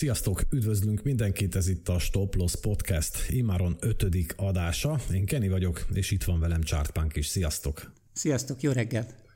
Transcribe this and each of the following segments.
Sziasztok, üdvözlünk mindenkit, ez itt a Stop Loss Podcast, imáron ötödik adása. Én Kenny vagyok, és itt van velem Chartpunk is. Sziasztok! Sziasztok, jó reggelt!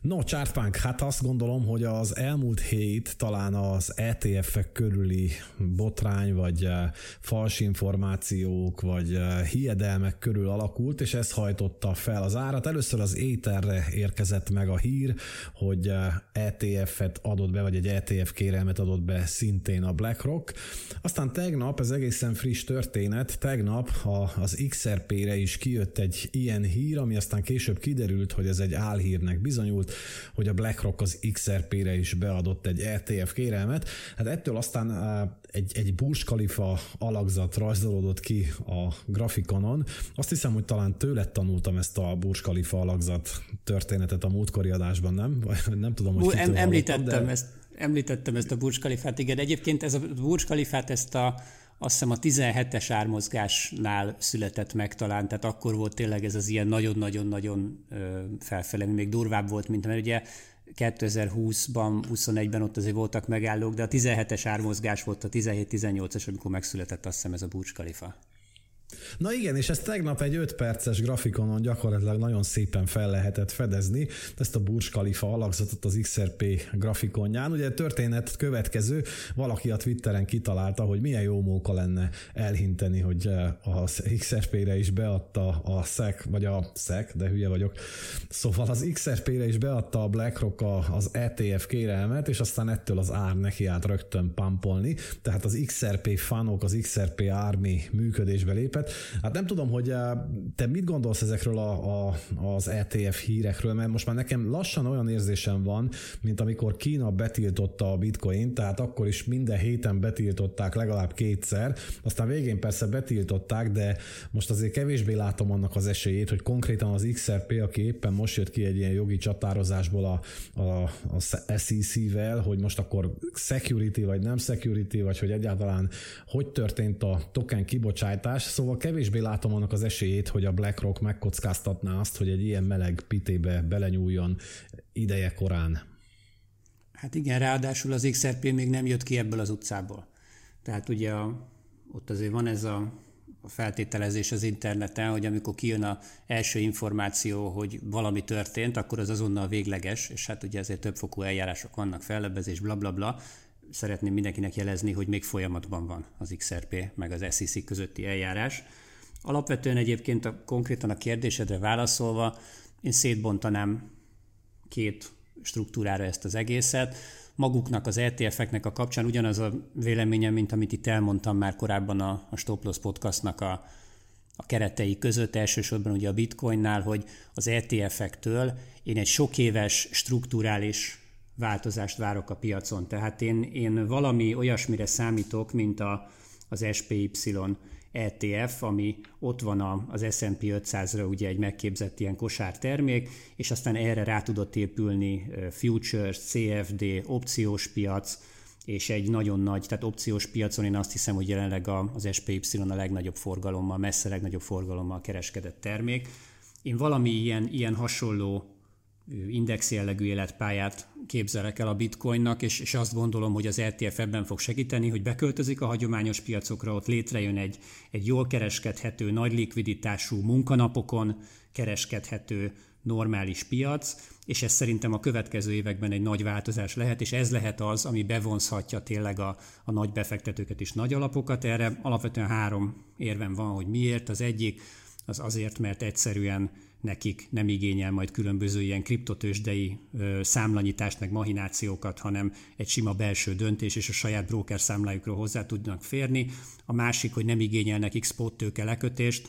No, Chartpunk, hát azt gondolom, hogy az elmúlt hét talán az ETF-ek körüli botrány, vagy eh, fals információk, vagy eh, hiedelmek körül alakult, és ez hajtotta fel az árat. Először az éterre érkezett meg a hír, hogy ETF-et eh, e adott be, vagy egy ETF kérelmet adott be szintén a BlackRock. Aztán tegnap, ez egészen friss történet, tegnap az XRP-re is kijött egy ilyen hír, ami aztán később kiderült, hogy ez egy álhírnek bizonyult, hogy a BlackRock az XRP-re is beadott egy ETF kérelmet. Hát ettől aztán egy, egy Burj Khalifa alakzat rajzolódott ki a grafikonon. Azt hiszem, hogy talán tőle tanultam ezt a Burj Khalifa alakzat történetet a múltkori adásban, nem? Nem tudom, hogy em, említettem, de... ezt, említettem ezt a Burj Khalifát, igen. Egyébként ez a Burj Khalifát ezt a azt hiszem a 17-es ármozgásnál született meg talán, tehát akkor volt tényleg ez az ilyen nagyon-nagyon-nagyon felfele, még durvább volt, mint mert ugye 2020-ban, 21-ben ott azért voltak megállók, de a 17-es ármozgás volt a 17-18-es, amikor megszületett azt hiszem ez a Burj Khalifa. Na igen, és ezt tegnap egy 5 perces grafikonon gyakorlatilag nagyon szépen fel lehetett fedezni, ezt a Burj Khalifa alakzatot az XRP grafikonján. Ugye történet következő, valaki a Twitteren kitalálta, hogy milyen jó móka lenne elhinteni, hogy eh, az XRP-re is beadta a SEC, vagy a SEC, de hülye vagyok. Szóval az XRP-re is beadta a BlackRock az ETF kérelmet, és aztán ettől az ár neki át rögtön pampolni. Tehát az XRP fanok, az XRP Army működésbe lépett. Hát nem tudom, hogy eh, te mit gondolsz ezekről a, a, az ETF hírekről, mert most már nekem lassan olyan érzésem van, mint amikor Kína betiltotta a bitcoin, tehát akkor is minden héten betiltották legalább kétszer, aztán végén persze betiltották, de most azért kevésbé látom annak az esélyét, hogy konkrétan az XRP, aki éppen most jött ki egy ilyen jogi csatározásból a, a, a SEC-vel, hogy most akkor security vagy nem security, vagy hogy egyáltalán hogy történt a token kibocsátás, szóval kevésbé látom annak az esélyét, hogy a BlackRock megkockáztatná azt, hogy egy ilyen meleg pitébe belenyúljon ideje korán. Hát igen, ráadásul az XRP még nem jött ki ebből az utcából. Tehát ugye a, ott azért van ez a, feltételezés az interneten, hogy amikor kijön a első információ, hogy valami történt, akkor az azonnal végleges, és hát ugye ezért többfokú eljárások vannak, fellebezés, bla bla bla, szeretném mindenkinek jelezni, hogy még folyamatban van az XRP meg az SEC közötti eljárás. Alapvetően egyébként a, konkrétan a kérdésedre válaszolva, én szétbontanám két struktúrára ezt az egészet. Maguknak az ETF-eknek a kapcsán ugyanaz a véleményem, mint amit itt elmondtam már korábban a, a Stop Loss podcastnak a, a keretei között, elsősorban ugye a bitcoinnál, hogy az ETF-ektől én egy sok éves strukturális változást várok a piacon. Tehát én, én valami olyasmire számítok, mint a, az SPY ETF, ami ott van az S&P 500-ra ugye egy megképzett ilyen kosártermék, és aztán erre rá tudott épülni futures, CFD, opciós piac, és egy nagyon nagy, tehát opciós piacon én azt hiszem, hogy jelenleg az SPY a legnagyobb forgalommal, messze legnagyobb forgalommal kereskedett termék. Én valami ilyen, ilyen hasonló index jellegű életpályát képzelek el a bitcoinnak, és, és azt gondolom, hogy az ETF ebben fog segíteni, hogy beköltözik a hagyományos piacokra, ott létrejön egy, egy jól kereskedhető, nagy likviditású munkanapokon kereskedhető normális piac, és ez szerintem a következő években egy nagy változás lehet, és ez lehet az, ami bevonzhatja tényleg a, a nagy befektetőket és nagy alapokat. Erre alapvetően három érvem van, hogy miért. Az egyik az azért, mert egyszerűen nekik nem igényel majd különböző ilyen kriptotősdei számlanyítást, meg mahinációkat, hanem egy sima belső döntés, és a saját broker számlájukról hozzá tudnak férni. A másik, hogy nem igényelnek X-spot tőke lekötést,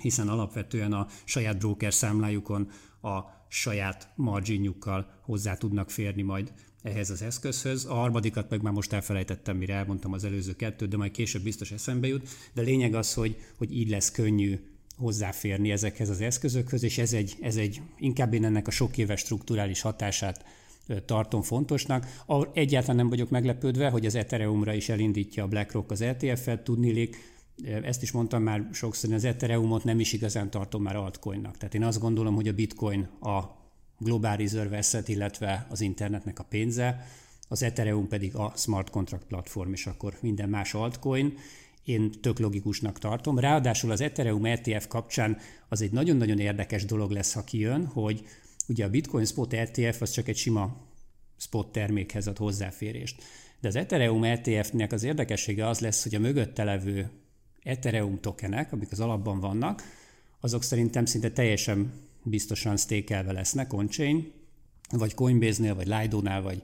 hiszen alapvetően a saját broker számlájukon a saját marginjukkal hozzá tudnak férni majd ehhez az eszközhöz. A harmadikat meg már most elfelejtettem, mire elmondtam az előző kettőt, de majd később biztos eszembe jut. De lényeg az, hogy, hogy így lesz könnyű hozzáférni ezekhez az eszközökhöz, és ez egy, ez egy inkább én ennek a sok éves strukturális hatását tartom fontosnak. Egyáltalán nem vagyok meglepődve, hogy az Ethereumra is elindítja a BlackRock az ETF-et, tudnilik, ezt is mondtam már sokszor, az Ethereumot nem is igazán tartom már altcoinnak. Tehát én azt gondolom, hogy a bitcoin a global reserve asset, illetve az internetnek a pénze, az Ethereum pedig a smart contract platform, és akkor minden más altcoin. Én tök logikusnak tartom. Ráadásul az Ethereum ETF kapcsán az egy nagyon-nagyon érdekes dolog lesz, ha kijön, hogy ugye a Bitcoin Spot ETF az csak egy sima spot termékhez ad hozzáférést. De az Ethereum ETF-nek az érdekessége az lesz, hogy a mögötte levő Ethereum tokenek, amik az alapban vannak, azok szerintem szinte teljesen biztosan stékelve lesznek on-chain, vagy Coinbase-nél, vagy Lido-nál, vagy,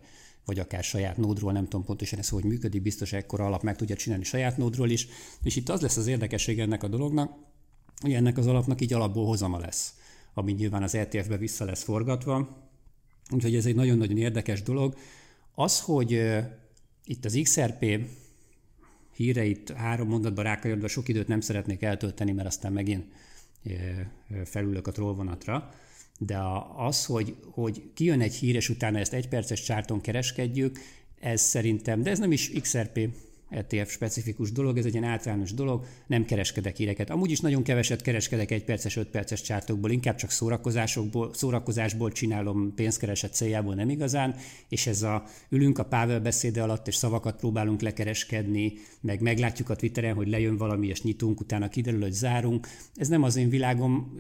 vagy akár saját nódról, nem tudom pontosan ez hogy működik, biztos ekkora alap meg tudja csinálni saját nódról is. És itt az lesz az érdekesség ennek a dolognak, hogy ennek az alapnak így alapból hozama lesz, ami nyilván az ETF-be vissza lesz forgatva. Úgyhogy ez egy nagyon-nagyon érdekes dolog. Az, hogy itt az XRP híreit három mondatban rákajodva sok időt nem szeretnék eltölteni, mert aztán megint felülök a trollvonatra, de az, hogy, hogy kijön egy hír, és utána ezt egy perces csárton kereskedjük, ez szerintem, de ez nem is XRP ETF specifikus dolog, ez egy ilyen általános dolog, nem kereskedek híreket. Amúgy is nagyon keveset kereskedek egy perces, öt perces csártokból, inkább csak szórakozásokból, szórakozásból csinálom, pénzkereset céljából nem igazán, és ez a ülünk a Pável beszéde alatt, és szavakat próbálunk lekereskedni, meg meglátjuk a Twitteren, hogy lejön valami, és nyitunk, utána kiderül, hogy zárunk. Ez nem az én világom,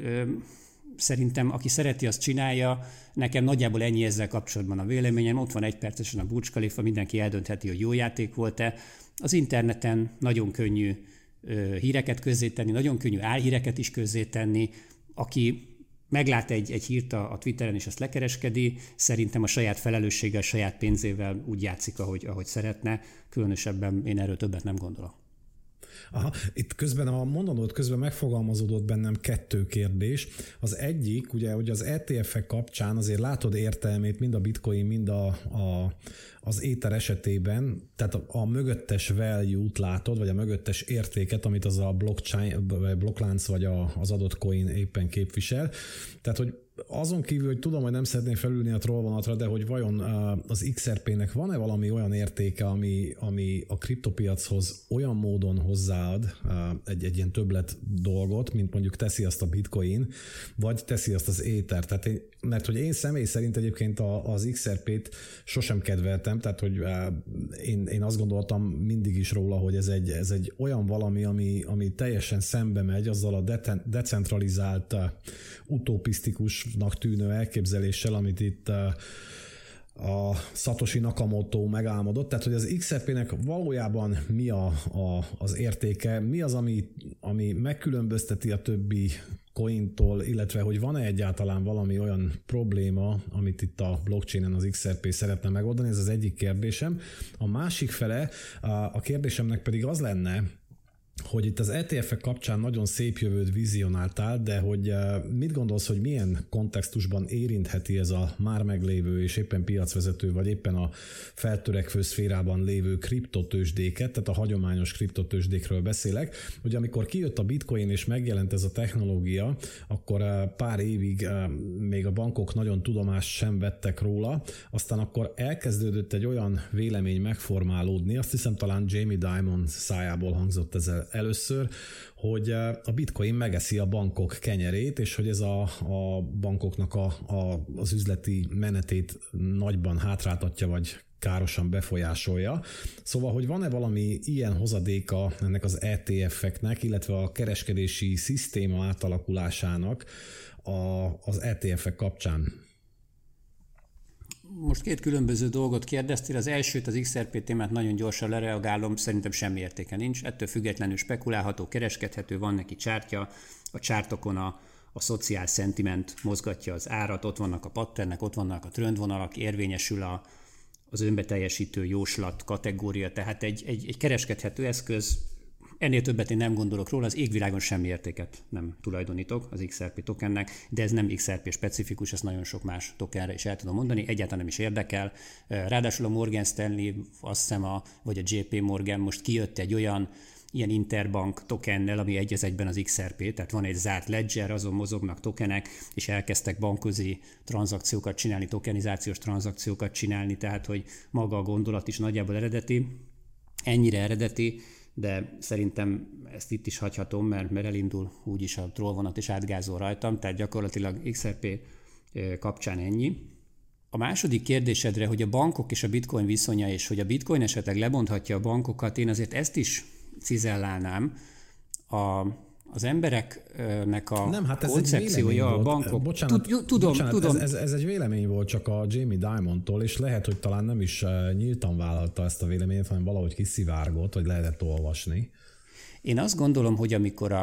szerintem aki szereti, azt csinálja. Nekem nagyjából ennyi ezzel kapcsolatban a véleményem. Ott van egy percesen a Khalifa, mindenki eldöntheti, hogy jó játék volt-e. Az interneten nagyon könnyű híreket közzétenni, nagyon könnyű álhíreket is közzétenni. Aki meglát egy, egy hírt a, a Twitteren és azt lekereskedi, szerintem a saját felelősséggel, a saját pénzével úgy játszik, ahogy, ahogy szeretne. Különösebben én erről többet nem gondolok. Aha, itt közben a mondanót közben megfogalmazódott bennem kettő kérdés. Az egyik, ugye, hogy az ETF-ek kapcsán azért látod értelmét mind a bitcoin, mind a, a, az éter esetében, tehát a, a mögöttes value-t látod, vagy a mögöttes értéket, amit az a blockchain, blokklánc, vagy a, az adott coin éppen képvisel. Tehát, hogy azon kívül, hogy tudom, hogy nem szeretném felülni a trollvonatra, de hogy vajon az XRP-nek van-e valami olyan értéke, ami, ami a kriptopiachoz olyan módon hozzáad egy, egy ilyen többlet dolgot, mint mondjuk teszi azt a bitcoin, vagy teszi azt az éter. Tehát én, mert hogy én személy szerint egyébként az XRP-t sosem kedveltem, tehát hogy én, én azt gondoltam mindig is róla, hogy ez egy, ez egy olyan valami, ami, ami teljesen szembe megy azzal a decentralizált, utopisztikusnak tűnő elképzeléssel, amit itt a Satoshi Nakamoto megálmodott, tehát hogy az XRP-nek valójában mi a, a, az értéke, mi az, ami, ami megkülönbözteti a többi cointól, illetve hogy van-e egyáltalán valami olyan probléma, amit itt a blockchainen az XRP szeretne megoldani, ez az egyik kérdésem. A másik fele, a kérdésemnek pedig az lenne, hogy itt az ETF-ek kapcsán nagyon szép jövőt vizionáltál, de hogy eh, mit gondolsz, hogy milyen kontextusban érintheti ez a már meglévő és éppen piacvezető, vagy éppen a feltörekvő szférában lévő kriptotősdéket, tehát a hagyományos kriptotősdékről beszélek, hogy amikor kijött a bitcoin és megjelent ez a technológia, akkor eh, pár évig eh, még a bankok nagyon tudomást sem vettek róla, aztán akkor elkezdődött egy olyan vélemény megformálódni, azt hiszem talán Jamie Dimon szájából hangzott ez először, hogy eh, a bitcoin megeszi a bankok kenyerét, és hogy ez a, a bankoknak a, a, az üzleti menetét nagyban hátráltatja, vagy károsan befolyásolja. Szóval, hogy van-e valami ilyen hozadéka ennek az ETF-eknek, illetve a kereskedési szisztéma átalakulásának a, az ETF-ek kapcsán? Most két különböző dolgot kérdeztél. Az elsőt, az XRP témát nagyon gyorsan lereagálom, szerintem semmi értéke nincs. Ettől függetlenül spekulálható, kereskedhető, van neki csártya. A csártokon a, a szociál szentiment mozgatja az árat, ott vannak a patternek, ott vannak a trendvonalak, érvényesül a, az önbeteljesítő jóslat kategória, tehát egy, egy, egy kereskedhető eszköz, Ennél többet én nem gondolok róla, az égvilágon semmi értéket nem tulajdonítok az XRP tokennek, de ez nem XRP specifikus, ezt nagyon sok más tokenre is el tudom mondani, egyáltalán nem is érdekel. Ráadásul a Morgan Stanley, azt hiszem, a, vagy a JP Morgan most kijött egy olyan ilyen interbank tokennel, ami egy az egyben az XRP, tehát van egy zárt ledger, azon mozognak tokenek, és elkezdtek bankközi tranzakciókat csinálni, tokenizációs tranzakciókat csinálni, tehát hogy maga a gondolat is nagyjából eredeti, ennyire eredeti, de szerintem ezt itt is hagyhatom, mert, mert elindul úgyis a trollvonat és átgázol rajtam, tehát gyakorlatilag XRP kapcsán ennyi. A második kérdésedre, hogy a bankok és a bitcoin viszonya, és hogy a bitcoin esetleg lebonthatja a bankokat, én azért ezt is cizellálnám. A, az embereknek a nem, hát ez koncepciója a bankok... Bocsánat, Tud, tudom, bocsánat tudom. Ez, ez, ez egy vélemény volt csak a Jamie Diamondtól, és lehet, hogy talán nem is eh, nyíltan vállalta ezt a véleményet, hanem valahogy kiszivárgott, vagy lehetett olvasni. Én azt gondolom, hogy amikor a,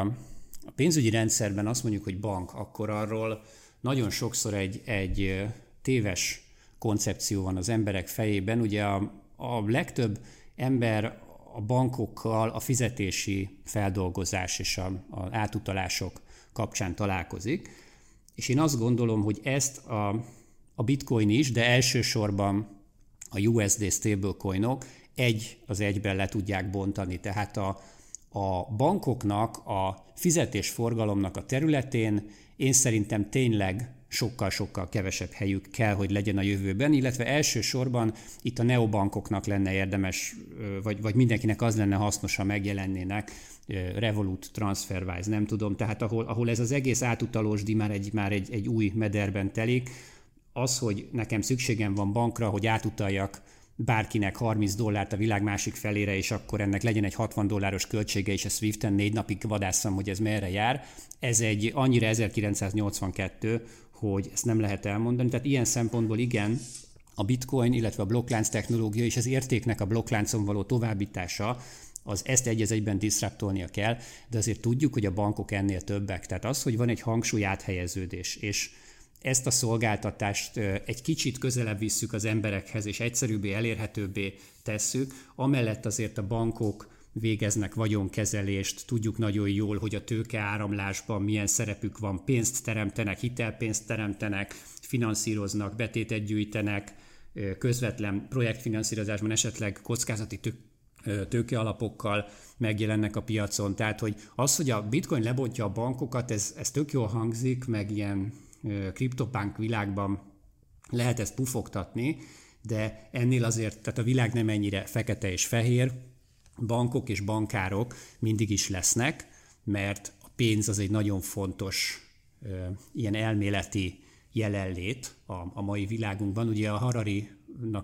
a pénzügyi rendszerben azt mondjuk, hogy bank, akkor arról nagyon sokszor egy, egy eh, téves koncepció van az emberek fejében. Ugye a, a legtöbb ember a bankokkal a fizetési feldolgozás és az átutalások kapcsán találkozik, és én azt gondolom, hogy ezt a, a bitcoin is, de elsősorban a USD stablecoinok egy az egyben le tudják bontani. Tehát a, a bankoknak a fizetésforgalomnak a területén én szerintem tényleg sokkal-sokkal kevesebb helyük kell, hogy legyen a jövőben, illetve elsősorban itt a neobankoknak lenne érdemes, vagy, vagy mindenkinek az lenne hasznos, ha megjelennének, Revolut, TransferWise, nem tudom, tehát ahol, ahol ez az egész átutalós di már egy, már egy, egy új mederben telik, az, hogy nekem szükségem van bankra, hogy átutaljak bárkinek 30 dollárt a világ másik felére, és akkor ennek legyen egy 60 dolláros költsége, és a Swiften négy napig vadászom, hogy ez merre jár. Ez egy annyira 1982, hogy ezt nem lehet elmondani. Tehát ilyen szempontból igen, a bitcoin, illetve a blokklánc technológia és az értéknek a blokkláncon való továbbítása az ezt egy az egyben diszraptolnia kell, de azért tudjuk, hogy a bankok ennél többek. Tehát az, hogy van egy hangsúly áthelyeződés, és ezt a szolgáltatást egy kicsit közelebb visszük az emberekhez, és egyszerűbbé, elérhetőbbé tesszük, amellett azért a bankok végeznek vagyonkezelést, tudjuk nagyon jól, hogy a tőkeáramlásban milyen szerepük van, pénzt teremtenek, hitelpénzt teremtenek, finanszíroznak, betétet gyűjtenek, közvetlen projektfinanszírozásban esetleg kockázati tőkealapokkal megjelennek a piacon. Tehát, hogy az, hogy a bitcoin lebontja a bankokat, ez, ez tök jól hangzik, meg ilyen kriptopánk világban lehet ezt pufogtatni, de ennél azért, tehát a világ nem ennyire fekete és fehér, bankok és bankárok mindig is lesznek, mert a pénz az egy nagyon fontos ilyen elméleti jelenlét a, a mai világunkban. Ugye a Harari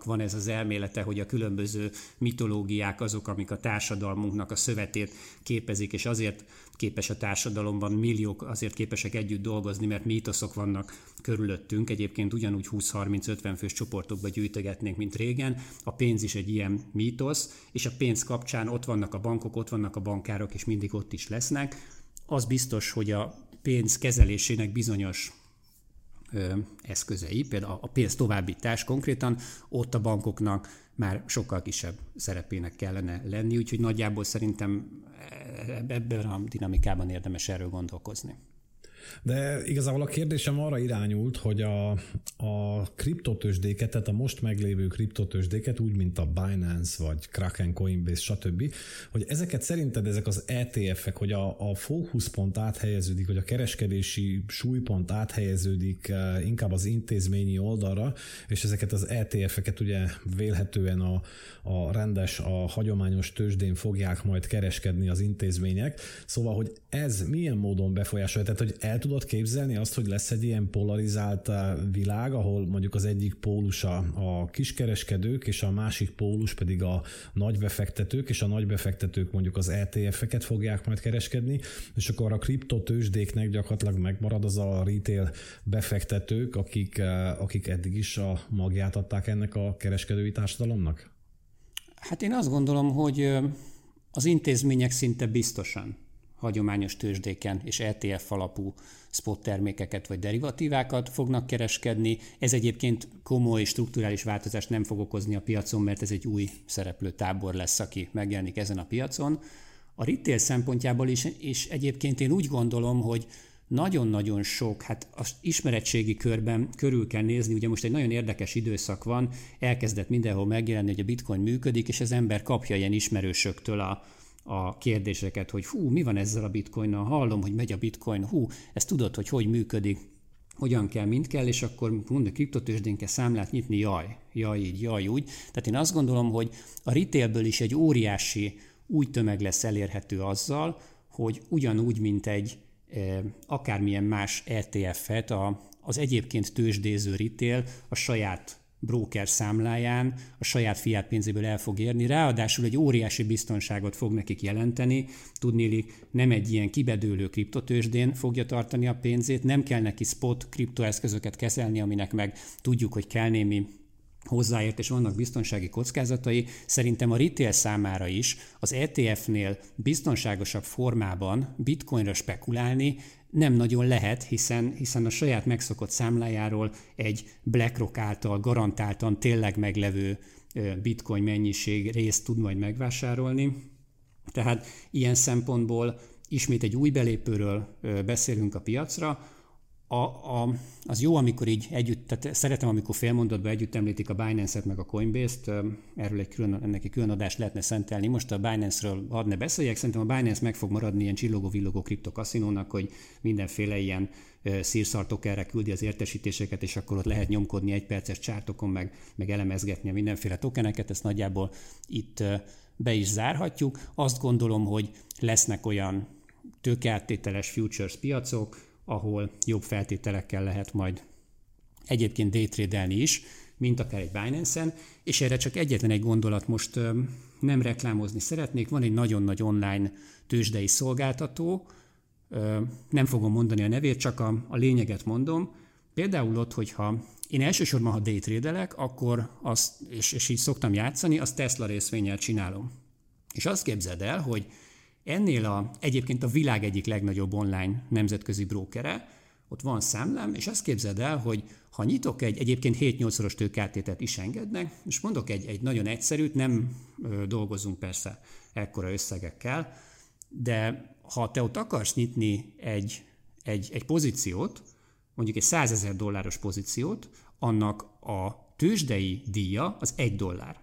van ez az elmélete, hogy a különböző mitológiák azok, amik a társadalmunknak a szövetét képezik, és azért képes a társadalomban milliók azért képesek együtt dolgozni, mert mítoszok vannak körülöttünk. Egyébként ugyanúgy 20-30-50 fős csoportokba gyűjtögetnénk, mint régen. A pénz is egy ilyen mítosz, és a pénz kapcsán ott vannak a bankok, ott vannak a bankárok, és mindig ott is lesznek. Az biztos, hogy a pénz kezelésének bizonyos eszközei, például a pénz továbbítás konkrétan, ott a bankoknak már sokkal kisebb szerepének kellene lenni, úgyhogy nagyjából szerintem e, ebben a dinamikában érdemes erről gondolkozni. De igazából a kérdésem arra irányult, hogy a, a kriptotősdéket, tehát a most meglévő kriptotősdéket, úgy, mint a Binance, vagy Kraken, Coinbase, stb., hogy ezeket szerinted ezek az ETF-ek, hogy a, a fókuszpont áthelyeződik, hogy a kereskedési súlypont áthelyeződik eh, inkább az intézményi oldalra, és ezeket az ETF-eket ugye vélhetően a, a rendes, a hagyományos tőzsdén fogják majd kereskedni az intézmények. Szóval, hogy ez milyen módon befolyásolja, tehát hogy el tudod képzelni azt, hogy lesz egy ilyen polarizált eh, világ, ahol mondjuk az egyik pólus a, a kiskereskedők, és a másik pólus pedig a nagybefektetők, és a nagybefektetők mondjuk az ETF-eket fogják majd kereskedni, és akkor a kriptotősdéknek gyakorlatilag megmarad az a retail befektetők, akik, eh, akik eddig is a magját adták ennek a kereskedői társadalomnak? Hát én azt gondolom, hogy eh, az intézmények szinte biztosan hagyományos tőzsdéken és ETF alapú spot termékeket vagy derivatívákat fognak kereskedni. Ez egyébként komoly strukturális változást nem fog okozni a piacon, mert ez egy új szereplő tábor lesz, aki megjelenik ezen a piacon. A retail szempontjából is, és egyébként én úgy gondolom, hogy nagyon-nagyon sok, hát az ismeretségi körben körül kell nézni, ugye most egy nagyon érdekes időszak van, elkezdett mindenhol megjelenni, hogy a bitcoin működik, és az ember kapja ilyen ismerősöktől a, a kérdéseket, hogy hú, mi van ezzel a bitcoinnal, hallom, hogy megy a bitcoin, hú, ezt tudod, hogy hogy működik, hogyan kell, mint kell, és akkor mondja, kriptotősdén kell számlát nyitni, jaj, jaj így, jaj úgy. Tehát én azt gondolom, hogy a retailből is egy óriási új tömeg lesz elérhető azzal, hogy ugyanúgy, mint egy e, akármilyen más ETF-et a, az egyébként tőzsdéző retail a saját broker számláján a saját fiát pénzéből el fog érni, ráadásul egy óriási biztonságot fog nekik jelenteni, tudnéli nem egy ilyen kibedőlő kriptotősdén fogja tartani a pénzét, nem kell neki spot kriptoeszközöket kezelni, aminek meg tudjuk, hogy kell némi hozzáért, és vannak biztonsági kockázatai. Szerintem a retail számára is az ETF-nél biztonságosabb formában bitcoinra spekulálni nem nagyon lehet, hiszen, hiszen a saját megszokott számlájáról egy BlackRock által garantáltan tényleg meglevő bitcoin mennyiség részt tud majd megvásárolni. Tehát ilyen szempontból ismét egy új belépőről beszélünk a piacra, a, a, az jó, amikor így együtt, tehát szeretem, amikor félmondatban együtt említik a Binance-et meg a Coinbase-t, erről egy külön, ennek egy külön adást lehetne szentelni. Most a Binance-ről hadd ne beszéljek, szerintem a Binance meg fog maradni ilyen csillogó-villogó kriptokaszinónak, hogy mindenféle ilyen szírszartok erre küldi az értesítéseket, és akkor ott lehet nyomkodni egy perces csártokon, meg, meg elemezgetni a mindenféle tokeneket, ezt nagyjából itt be is zárhatjuk. Azt gondolom, hogy lesznek olyan tőkeáttételes futures piacok, ahol jobb feltételekkel lehet majd egyébként daytradelni is, mint akár egy Binance-en, és erre csak egyetlen egy gondolat most nem reklámozni szeretnék. Van egy nagyon nagy online tőzsdei szolgáltató, nem fogom mondani a nevét, csak a, a lényeget mondom. Például ott, hogyha én elsősorban, ha daytradelek, akkor azt, és, és így szoktam játszani, azt Tesla részvényel csinálom. És azt képzeld el, hogy Ennél a, egyébként a világ egyik legnagyobb online nemzetközi brókere, ott van számlám, és azt képzeld el, hogy ha nyitok egy, egyébként 7-8-szoros tőkártétet is engednek, és mondok egy, egy nagyon egyszerűt, nem dolgozunk persze ekkora összegekkel, de ha te ott akarsz nyitni egy, egy, egy pozíciót, mondjuk egy 100 ezer dolláros pozíciót, annak a tőzsdei díja az egy dollár.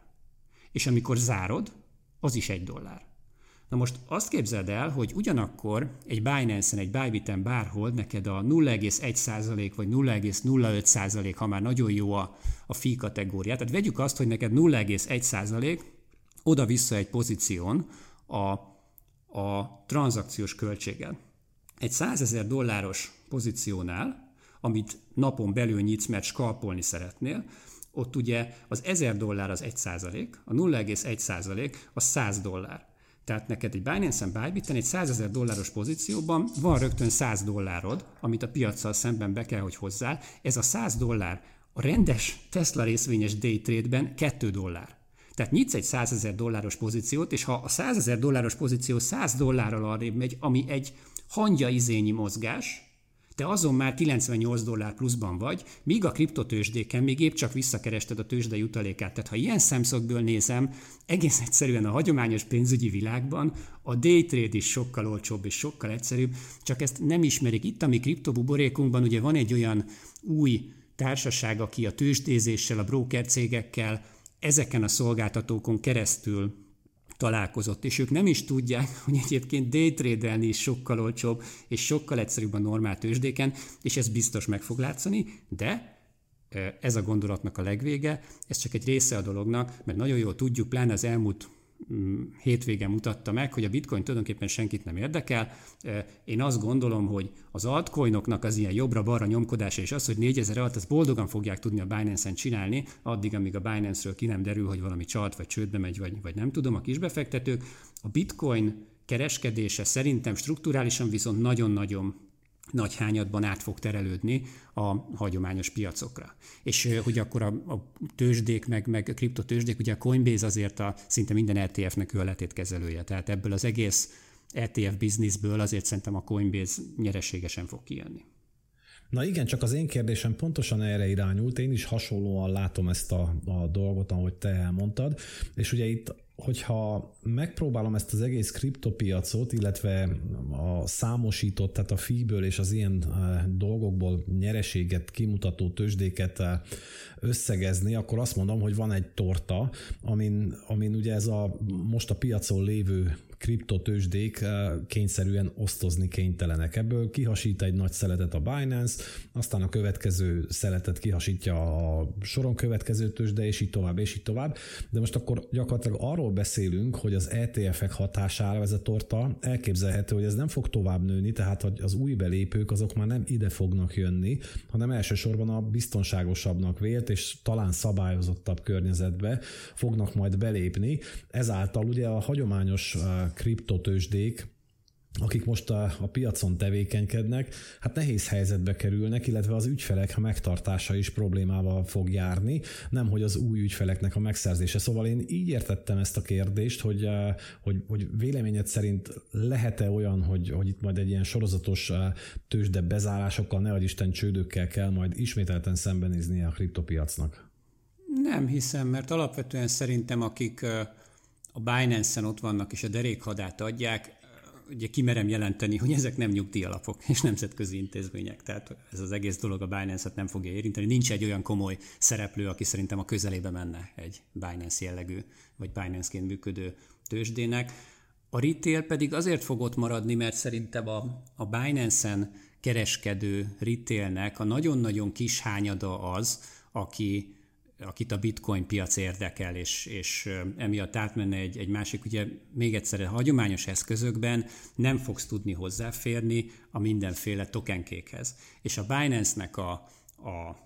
És amikor zárod, az is egy dollár. Na most azt képzeld el, hogy ugyanakkor egy Binance-en, egy Bybit-en bárhol neked a 0,1% vagy 0,05% ha már nagyon jó a, a fi kategória. Tehát vegyük azt, hogy neked 0,1% oda-vissza egy pozíción a, a tranzakciós költséggel. Egy 100 ezer dolláros pozíciónál, amit napon belül nyitsz, mert skalpolni szeretnél, ott ugye az 1000 dollár az 1 százalék, a 0,1 százalék az 100 dollár. Tehát neked egy Binance-en, Bybit-en egy 100 ezer dolláros pozícióban van rögtön 100 dollárod, amit a piacsal szemben be kell, hogy hozzál. Ez a 100 dollár a rendes Tesla részvényes day trade-ben 2 dollár. Tehát nyitsz egy 100 ezer dolláros pozíciót, és ha a 100 ezer dolláros pozíció 100 dollárral arrébb megy, ami egy hangya izényi mozgás, te azon már 98 dollár pluszban vagy, míg a kriptotősdéken még épp csak visszakerested a tőzsde jutalékát. Tehát ha ilyen szemszögből nézem, egész egyszerűen a hagyományos pénzügyi világban a day trade is sokkal olcsóbb és sokkal egyszerűbb, csak ezt nem ismerik. Itt a mi kriptobuborékunkban ugye van egy olyan új társaság, aki a tőzsdézéssel, a broker cégekkel ezeken a szolgáltatókon keresztül találkozott, és ők nem is tudják, hogy egyébként daytradelni is sokkal olcsóbb, és sokkal egyszerűbb a normál tőzsdéken, és ez biztos meg fog látszani, de ez a gondolatnak a legvége, ez csak egy része a dolognak, mert nagyon jól tudjuk, pláne az elmúlt hétvége mutatta meg, hogy a bitcoin tulajdonképpen senkit nem érdekel. Én azt gondolom, hogy az altcoinoknak az ilyen jobbra-balra nyomkodása és az, hogy 4000 alatt, azt boldogan fogják tudni a Binance-en csinálni, addig, amíg a Binance-ről ki nem derül, hogy valami csalt vagy csődbe megy, vagy, vagy nem tudom, a kisbefektetők. A bitcoin kereskedése szerintem strukturálisan viszont nagyon-nagyon nagy hányadban át fog terelődni a hagyományos piacokra. És hogy akkor a, a tőzsdék, meg, meg a kriptotőzsdék, ugye a Coinbase azért a szinte minden ETF-nek ő a letétkezelője, tehát ebből az egész ETF bizniszből azért szerintem a Coinbase nyereségesen fog kijönni. Na igen, csak az én kérdésem pontosan erre irányult, én is hasonlóan látom ezt a, a dolgot, ahogy te elmondtad, és ugye itt hogyha megpróbálom ezt az egész kriptopiacot, illetve a számosított, tehát a fee és az ilyen eh, dolgokból nyereséget kimutató tőzsdéket eh, összegezni, akkor azt mondom, hogy van egy torta, amin, amin ugye ez a most a piacon lévő kriptotősdék kényszerűen osztozni kénytelenek. Ebből kihasít egy nagy szeletet a Binance, aztán a következő szeletet kihasítja a soron következő tőzsde, és így tovább, és így tovább. De most akkor gyakorlatilag arról beszélünk, hogy az ETF-ek hatására ez a torta elképzelhető, hogy ez nem fog tovább nőni, tehát hogy az új belépők azok már nem ide fognak jönni, hanem elsősorban a biztonságosabbnak vélt és talán szabályozottabb környezetbe fognak majd belépni. Ezáltal ugye a hagyományos kriptotősdék, akik most a, a piacon tevékenykednek, hát nehéz helyzetbe kerülnek, illetve az ügyfelek megtartása is problémával fog járni, nem hogy az új ügyfeleknek a megszerzése. Szóval én így értettem ezt a kérdést, hogy, hogy, hogy véleményed szerint lehet-e olyan, hogy, hogy itt majd egy ilyen sorozatos tőzsde bezárásokkal, ne Isten csődökkel kell majd ismételten szembenézni a kriptopiacnak? Nem hiszem, mert alapvetően szerintem akik a Binance-en ott vannak és a derékhadát adják, ugye kimerem jelenteni, hogy ezek nem nyugdíjalapok és nemzetközi intézmények, tehát ez az egész dolog a Binance-et nem fogja érinteni. Nincs egy olyan komoly szereplő, aki szerintem a közelébe menne egy Binance jellegű, vagy Binance-ként működő tőzsdének. A retail pedig azért fog ott maradni, mert szerintem a, a Binance-en kereskedő retailnek a nagyon-nagyon kis hányada az, aki akit a bitcoin piac érdekel, és, és emiatt átmenne egy, egy másik, ugye még egyszer a hagyományos eszközökben nem fogsz tudni hozzáférni a mindenféle tokenkékhez. És a Binance-nek a, a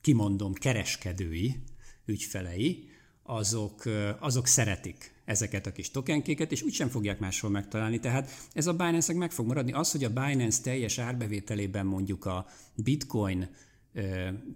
kimondom, kereskedői, ügyfelei, azok, azok szeretik ezeket a kis tokenkéket, és úgysem fogják máshol megtalálni. Tehát ez a Binance-nek meg fog maradni. Az, hogy a Binance teljes árbevételében mondjuk a bitcoin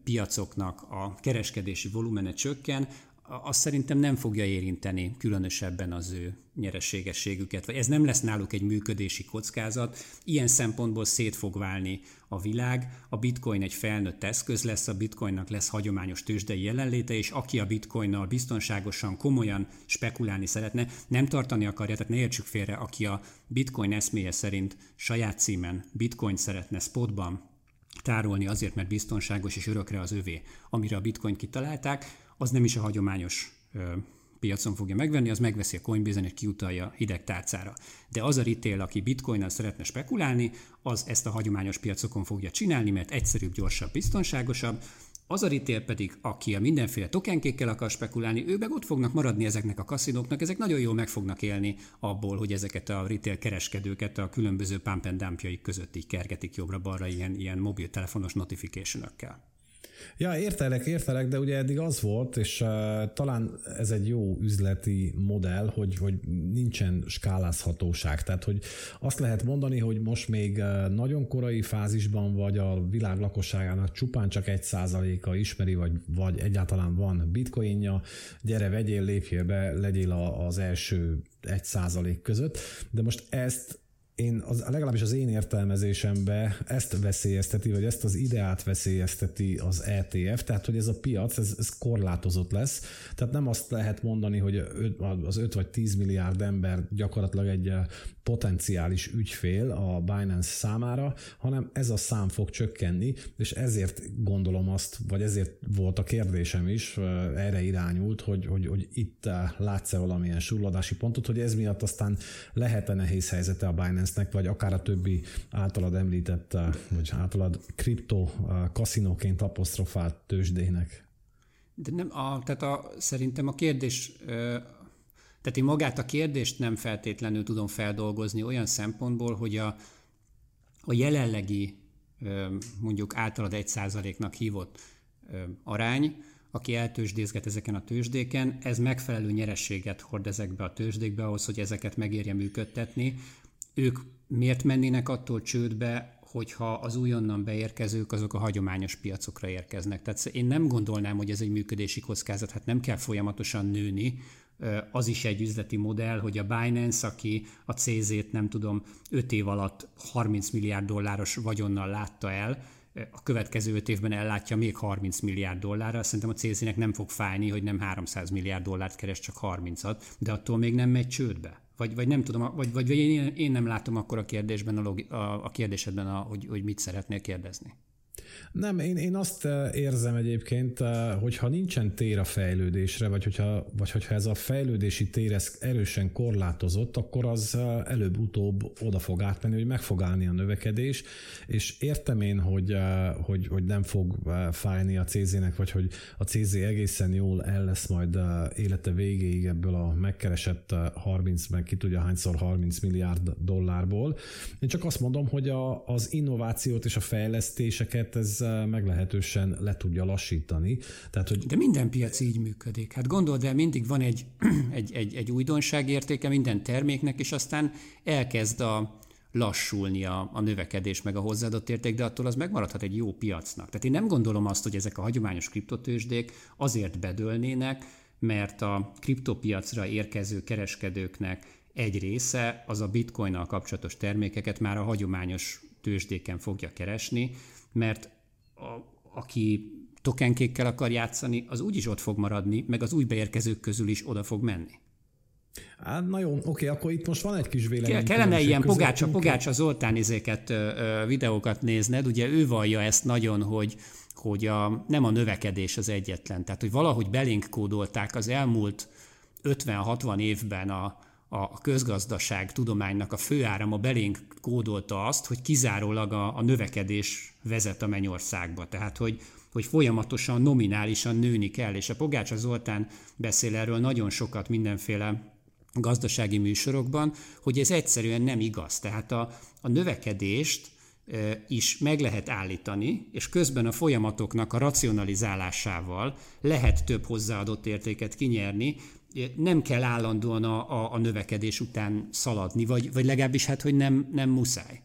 piacoknak a kereskedési volumene csökken, azt szerintem nem fogja érinteni különösebben az ő nyereségességüket, vagy ez nem lesz náluk egy működési kockázat. Ilyen szempontból szét fog válni a világ. A bitcoin egy felnőtt eszköz lesz, a bitcoinnak lesz hagyományos tőzsdei jelenléte, és aki a bitcoinnal biztonságosan, komolyan spekulálni szeretne, nem tartani akarja, tehát ne értsük félre, aki a bitcoin eszméje szerint saját címen bitcoin szeretne spotban tárolni azért, mert biztonságos és örökre az övé, amire a bitcoin kitalálták, az nem is a hagyományos ö, piacon fogja megvenni, az megveszi a Coinbase-en és kiutalja hideg tárcára. De az a retail, aki bitcoinnal szeretne spekulálni, az ezt a hagyományos piacokon fogja csinálni, mert egyszerűbb, gyorsabb, biztonságosabb, az a retail pedig, aki a mindenféle tokenkékkel akar spekulálni, ő meg ott fognak maradni ezeknek a kaszinóknak, ezek nagyon jól meg fognak élni abból, hogy ezeket a retail kereskedőket a különböző pump and között így kergetik jobbra-balra ilyen, ilyen mobiltelefonos notification-ökkel. Ja, értelek, értelek, de ugye eddig az volt, és uh, talán ez egy jó üzleti modell, hogy, hogy nincsen skálázhatóság. Tehát, hogy azt lehet mondani, hogy most még nagyon korai fázisban vagy a világ lakosságának csupán csak egy százaléka ismeri, vagy, vagy egyáltalán van bitcoinja, gyere, vegyél, lépjél be, legyél az első egy százalék között, de most ezt én az, legalábbis az én értelmezésembe ezt veszélyezteti, vagy ezt az ideát veszélyezteti az ETF, tehát hogy ez a piac, ez, ez korlátozott lesz. Tehát nem azt lehet mondani, hogy az 5 vagy 10 milliárd ember gyakorlatilag egy potenciális ügyfél a Binance számára, hanem ez a szám fog csökkenni, és ezért gondolom azt, vagy ezért volt a kérdésem is, erre irányult, hogy, hogy, hogy itt látsz-e valamilyen surladási pontot, hogy ez miatt aztán lehet-e nehéz helyzete a Binance-nek, vagy akár a többi általad említett, vagy általad kripto kaszinóként apostrofált tőzsdének. De nem, a, tehát a, szerintem a kérdés tehát én magát a kérdést nem feltétlenül tudom feldolgozni olyan szempontból, hogy a, a jelenlegi mondjuk általad egy százaléknak hívott arány, aki eltősdézget ezeken a tőzsdéken, ez megfelelő nyerességet hord ezekbe a tőzsdékbe ahhoz, hogy ezeket megérje működtetni. Ők miért mennének attól csődbe, hogyha az újonnan beérkezők azok a hagyományos piacokra érkeznek. Tehát én nem gondolnám, hogy ez egy működési kockázat, hát nem kell folyamatosan nőni, az is egy üzleti modell, hogy a Binance, aki a CZ-t nem tudom 5 év alatt 30 milliárd dolláros vagyonnal látta el, a következő 5 évben ellátja még 30 milliárd dollárra, szerintem a CZ-nek nem fog fájni, hogy nem 300 milliárd dollárt keres, csak 30-at, de attól még nem megy csődbe. Vagy, vagy nem tudom, vagy, vagy én, én nem látom akkor a kérdésben, a, logi, a, a kérdésedben, a, hogy, hogy mit szeretnél kérdezni. Nem, én, én azt eh, érzem egyébként, eh, hogyha nincsen tér a fejlődésre, vagy hogyha, vagy hogyha ez a fejlődési tér ez erősen korlátozott, akkor az eh, előbb-utóbb oda fog átmenni, hogy meg fog állni a növekedés, és értem én, hogy, hogy, hogy nem fog fájni a CZ-nek, vagy hogy a CZ egészen jól el lesz majd élete végéig ebből a megkeresett 30, meg ki tudja hányszor 30 milliárd dollárból. Én csak azt mondom, hogy a, az innovációt és a fejlesztéseket ez meglehetősen le tudja lassítani. Tehát, hogy... De minden piac így működik. Hát gondold el, mindig van egy, egy, egy, egy újdonság értéke minden terméknek, és aztán elkezd a, lassulni a, a növekedés meg a hozzáadott érték, de attól az megmaradhat egy jó piacnak. Tehát én nem gondolom azt, hogy ezek a hagyományos kriptotősdék azért bedőlnének, mert a kriptopiacra érkező kereskedőknek egy része az a bitcoinnal kapcsolatos termékeket már a hagyományos tőzsdéken fogja keresni, mert a, aki tokenkékkel akar játszani, az úgyis ott fog maradni, meg az új beérkezők közül is oda fog menni. Hát, na jó, oké, akkor itt most van egy kis vélemény. Kellene ilyen Pogácsa, Pogácsa Zoltán izéket, videókat nézned, ugye ő vallja ezt nagyon, hogy, hogy a, nem a növekedés az egyetlen. Tehát, hogy valahogy belénk kódolták az elmúlt 50-60 évben a, a közgazdaság tudománynak a főárama belénk kódolta azt, hogy kizárólag a, a növekedés vezet a mennyországba. Tehát, hogy, hogy folyamatosan, nominálisan nőni kell, és a Pogácsa Zoltán beszél erről nagyon sokat mindenféle gazdasági műsorokban, hogy ez egyszerűen nem igaz. Tehát a, a növekedést is meg lehet állítani, és közben a folyamatoknak a racionalizálásával lehet több hozzáadott értéket kinyerni, nem kell állandóan a, a, a növekedés után szaladni, vagy, vagy legalábbis hát, hogy nem, nem muszáj.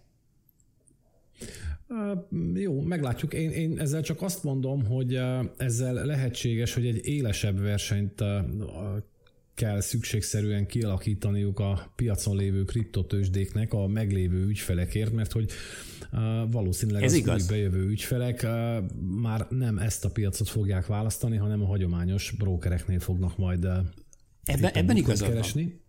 Jó, meglátjuk. Én, én ezzel csak azt mondom, hogy ezzel lehetséges, hogy egy élesebb versenyt kell szükségszerűen kialakítaniuk a piacon lévő kriptotősdéknek a meglévő ügyfelekért, mert hogy valószínűleg Ez az igaz. új bejövő ügyfelek már nem ezt a piacot fogják választani, hanem a hagyományos brókereknél fognak majd Ebben, ebben igazad keresni.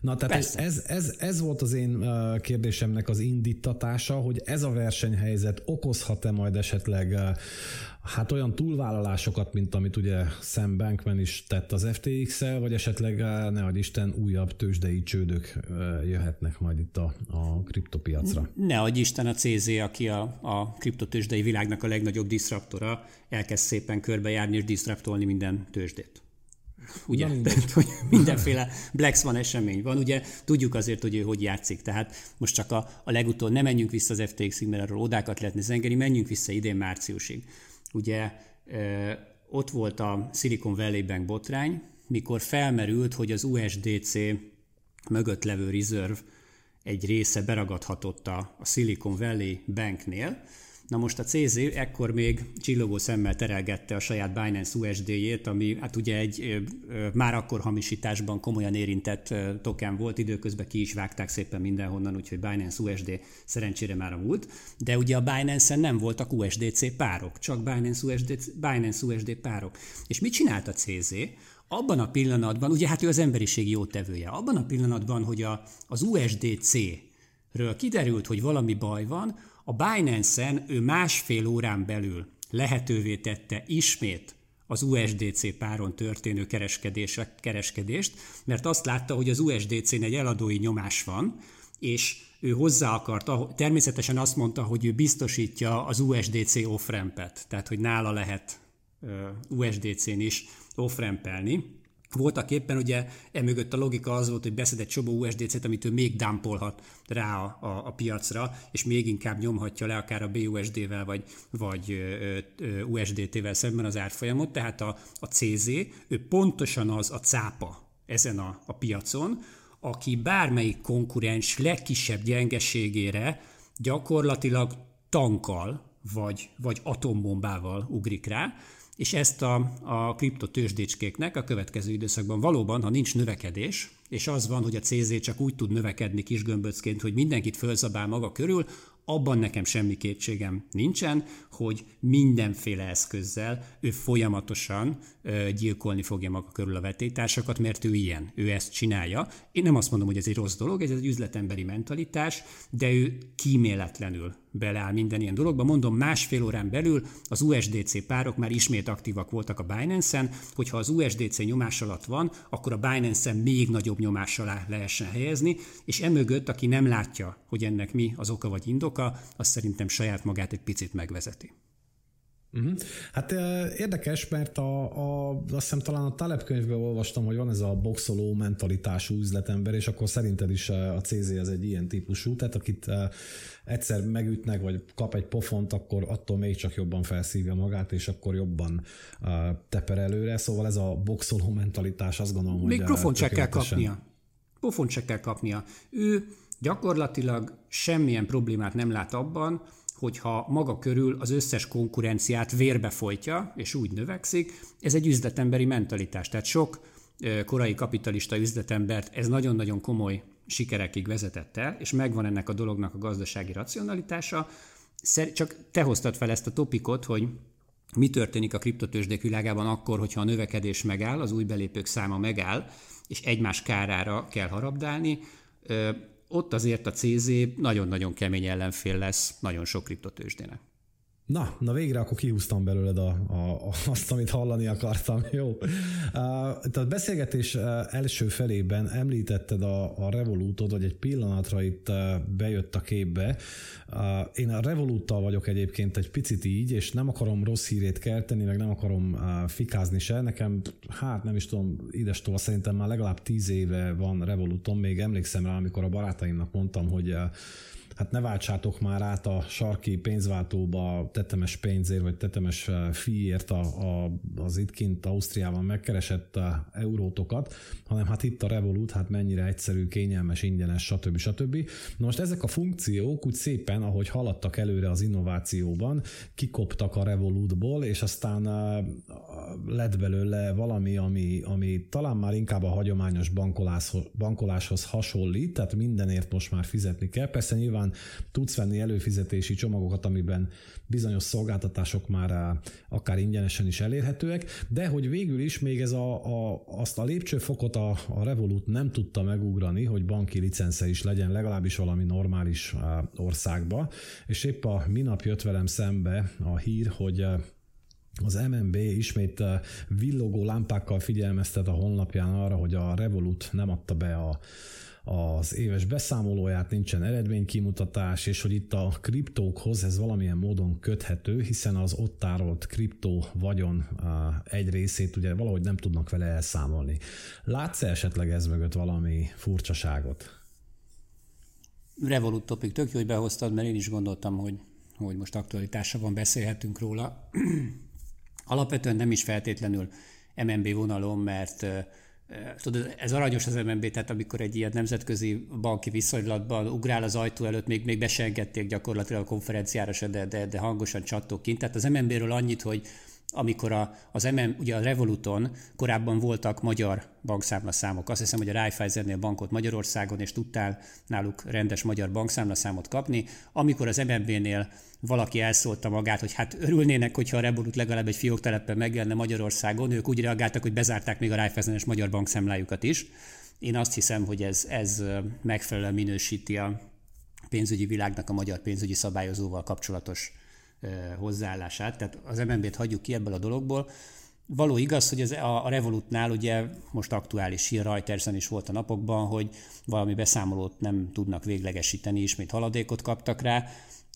Na, tehát Persze. ez, ez, ez volt az én kérdésemnek az indítatása, hogy ez a versenyhelyzet okozhat-e majd esetleg hát olyan túlvállalásokat, mint amit ugye Sam Bankman is tett az FTX-el, vagy esetleg ne adj Isten újabb tőzsdei csődök jöhetnek majd itt a, a kriptopiacra. Ne adj Isten a CZ, aki a, a kriptotőzsdei világnak a legnagyobb diszraptora, elkezd szépen körbejárni és diszraptolni minden tőzsdét. Ugye? Tehát, hogy mindenféle Black Swan esemény van, ugye tudjuk azért, hogy ő hogy játszik. Tehát most csak a, a legutóbb, nem menjünk vissza az FTX-ig, mert arról odákat lehetne zengeni, menjünk vissza idén márciusig. Ugye ott volt a Silicon Valley Bank botrány, mikor felmerült, hogy az USDC mögött levő reserve egy része beragadhatott a Silicon Valley Banknél, Na most a CZ ekkor még csillogó szemmel terelgette a saját Binance USD-jét, ami hát ugye egy már akkor hamisításban komolyan érintett token volt, időközben ki is vágták szépen mindenhonnan, úgyhogy Binance USD szerencsére már a múlt, de ugye a Binance-en nem voltak USDC párok, csak Binance USD, Binance USD párok. És mit csinált a CZ? Abban a pillanatban, ugye hát ő az emberiség jó tevője, abban a pillanatban, hogy a, az USDC-ről kiderült, hogy valami baj van, a Binance-en ő másfél órán belül lehetővé tette ismét az USDC páron történő kereskedést, mert azt látta, hogy az USDC-n egy eladói nyomás van, és ő hozzá akart, természetesen azt mondta, hogy ő biztosítja az USDC off-rampet, tehát hogy nála lehet USDC-n is off-rampelni, voltak éppen ugye emögött a logika az volt, hogy beszed egy csomó USDC-t, amit ő még dumpolhat rá a, a, a piacra, és még inkább nyomhatja le akár a BUSD-vel vagy, vagy USDT-vel szemben az árfolyamot, tehát a, a CZ, ő pontosan az a cápa ezen a, a piacon, aki bármelyik konkurens legkisebb gyengeségére gyakorlatilag tankkal vagy, vagy atombombával ugrik rá, és ezt a, a kriptotősdécskéknek a következő időszakban valóban, ha nincs növekedés, és az van, hogy a CZ csak úgy tud növekedni kisgömböcként, hogy mindenkit fölzabál maga körül, abban nekem semmi kétségem nincsen, hogy mindenféle eszközzel ő folyamatosan gyilkolni fogja maga körül a vetétársakat, mert ő ilyen, ő ezt csinálja. Én nem azt mondom, hogy ez egy rossz dolog, ez egy üzletemberi mentalitás, de ő kíméletlenül beleáll minden ilyen dologba. Mondom, másfél órán belül az USDC párok már ismét aktívak voltak a Binance-en, hogyha az USDC nyomás alatt van, akkor a Binance-en még nagyobb nyomás alá lehessen helyezni, és emögött, aki nem látja, hogy ennek mi az oka vagy indoka, az szerintem saját magát egy picit megvezeti. Uh-huh. Hát érdekes, mert a, a, azt hiszem talán a telepkönyvben olvastam, hogy van ez a boxoló mentalitású üzletember, és akkor szerinted is a CZ az egy ilyen típusú, tehát akit egyszer megütnek, vagy kap egy pofont, akkor attól még csak jobban felszívja magát, és akkor jobban teper előre, szóval ez a boxoló mentalitás azt gondolom, hogy... Még pofont se kell kapnia. Pofont se kell kapnia. Ő gyakorlatilag semmilyen problémát nem lát abban, hogyha maga körül az összes konkurenciát vérbe folytja, és úgy növekszik, ez egy üzletemberi mentalitás. Tehát sok korai kapitalista üzletembert ez nagyon-nagyon komoly sikerekig vezetett el, és megvan ennek a dolognak a gazdasági racionalitása. Csak te hoztad fel ezt a topikot, hogy mi történik a kriptotősdék világában akkor, hogyha a növekedés megáll, az új belépők száma megáll, és egymás kárára kell harabdálni ott azért a CZ nagyon-nagyon kemény ellenfél lesz nagyon sok kriptotősdének. Na, na végre akkor kihúztam belőled a, a, azt, amit hallani akartam. Jó. Tehát a beszélgetés első felében említetted a, a Revolutot, hogy egy pillanatra itt bejött a képbe. Én a Revoluttal vagyok egyébként egy picit így, és nem akarom rossz hírét kelteni, meg nem akarom fikázni se. Nekem, hát nem is tudom, idestól szerintem már legalább tíz éve van Revoluton, még emlékszem rá, amikor a barátaimnak mondtam, hogy hát ne váltsátok már át a sarki pénzváltóba tetemes pénzért, vagy tetemes eh, fiért a, a, az itt kint Ausztriában megkeresett eh, eurótokat, hanem hát itt a Revolut, hát mennyire egyszerű, kényelmes, ingyenes, stb. stb. Na most ezek a funkciók úgy szépen, ahogy haladtak előre az innovációban, kikoptak a Revolutból, és aztán eh, lett belőle valami, ami, ami talán már inkább a hagyományos bankoláshoz, bankoláshoz hasonlít, tehát mindenért most már fizetni kell. Persze nyilván nyilván tudsz venni előfizetési csomagokat, amiben bizonyos szolgáltatások már eh, akár ingyenesen is elérhetőek, de hogy végül is még ez a, a, azt a lépcsőfokot a, a Revolut nem tudta megugrani, hogy banki licence is legyen legalábbis valami normális eh, országba, és épp a minap jött velem szembe a hír, hogy eh, az MNB ismét villogó lámpákkal figyelmeztet a honlapján arra, hogy a Revolut nem adta be a az éves beszámolóját, nincsen eredménykimutatás, és hogy itt a kriptókhoz ez valamilyen módon köthető, hiszen az ott tárolt kriptó vagyon egy részét ugye valahogy nem tudnak vele elszámolni. Látsz esetleg ez mögött valami furcsaságot? Revolut topic, tök jó, hogy behoztad, mert én is gondoltam, hogy, hogy most aktualitása van, beszélhetünk róla. Alapvetően nem is feltétlenül MNB vonalon, mert Tudod, ez aranyos az MNB, tehát amikor egy ilyen nemzetközi banki viszonylatban ugrál az ajtó előtt, még, még be gyakorlatilag a konferenciára se, de, de, de hangosan csattog kint. Tehát az MNB-ről annyit, hogy amikor a, az MM, ugye a Revoluton korábban voltak magyar bankszámlaszámok. Azt hiszem, hogy a Raiffeisennél bankot Magyarországon, és tudtál náluk rendes magyar bankszámlaszámot kapni. Amikor az MNB-nél valaki elszólta magát, hogy hát örülnének, hogyha a Revolut legalább egy fióktelepen megjelenne Magyarországon, ők úgy reagáltak, hogy bezárták még a Raiffeisen-es magyar bankszámlájukat is. Én azt hiszem, hogy ez, ez megfelelően minősíti a pénzügyi világnak a magyar pénzügyi szabályozóval kapcsolatos hozzáállását. Tehát az MNB-t hagyjuk ki ebből a dologból. Való igaz, hogy ez a, a Revolutnál ugye most aktuális hír, Reutersen is volt a napokban, hogy valami beszámolót nem tudnak véglegesíteni, ismét haladékot kaptak rá.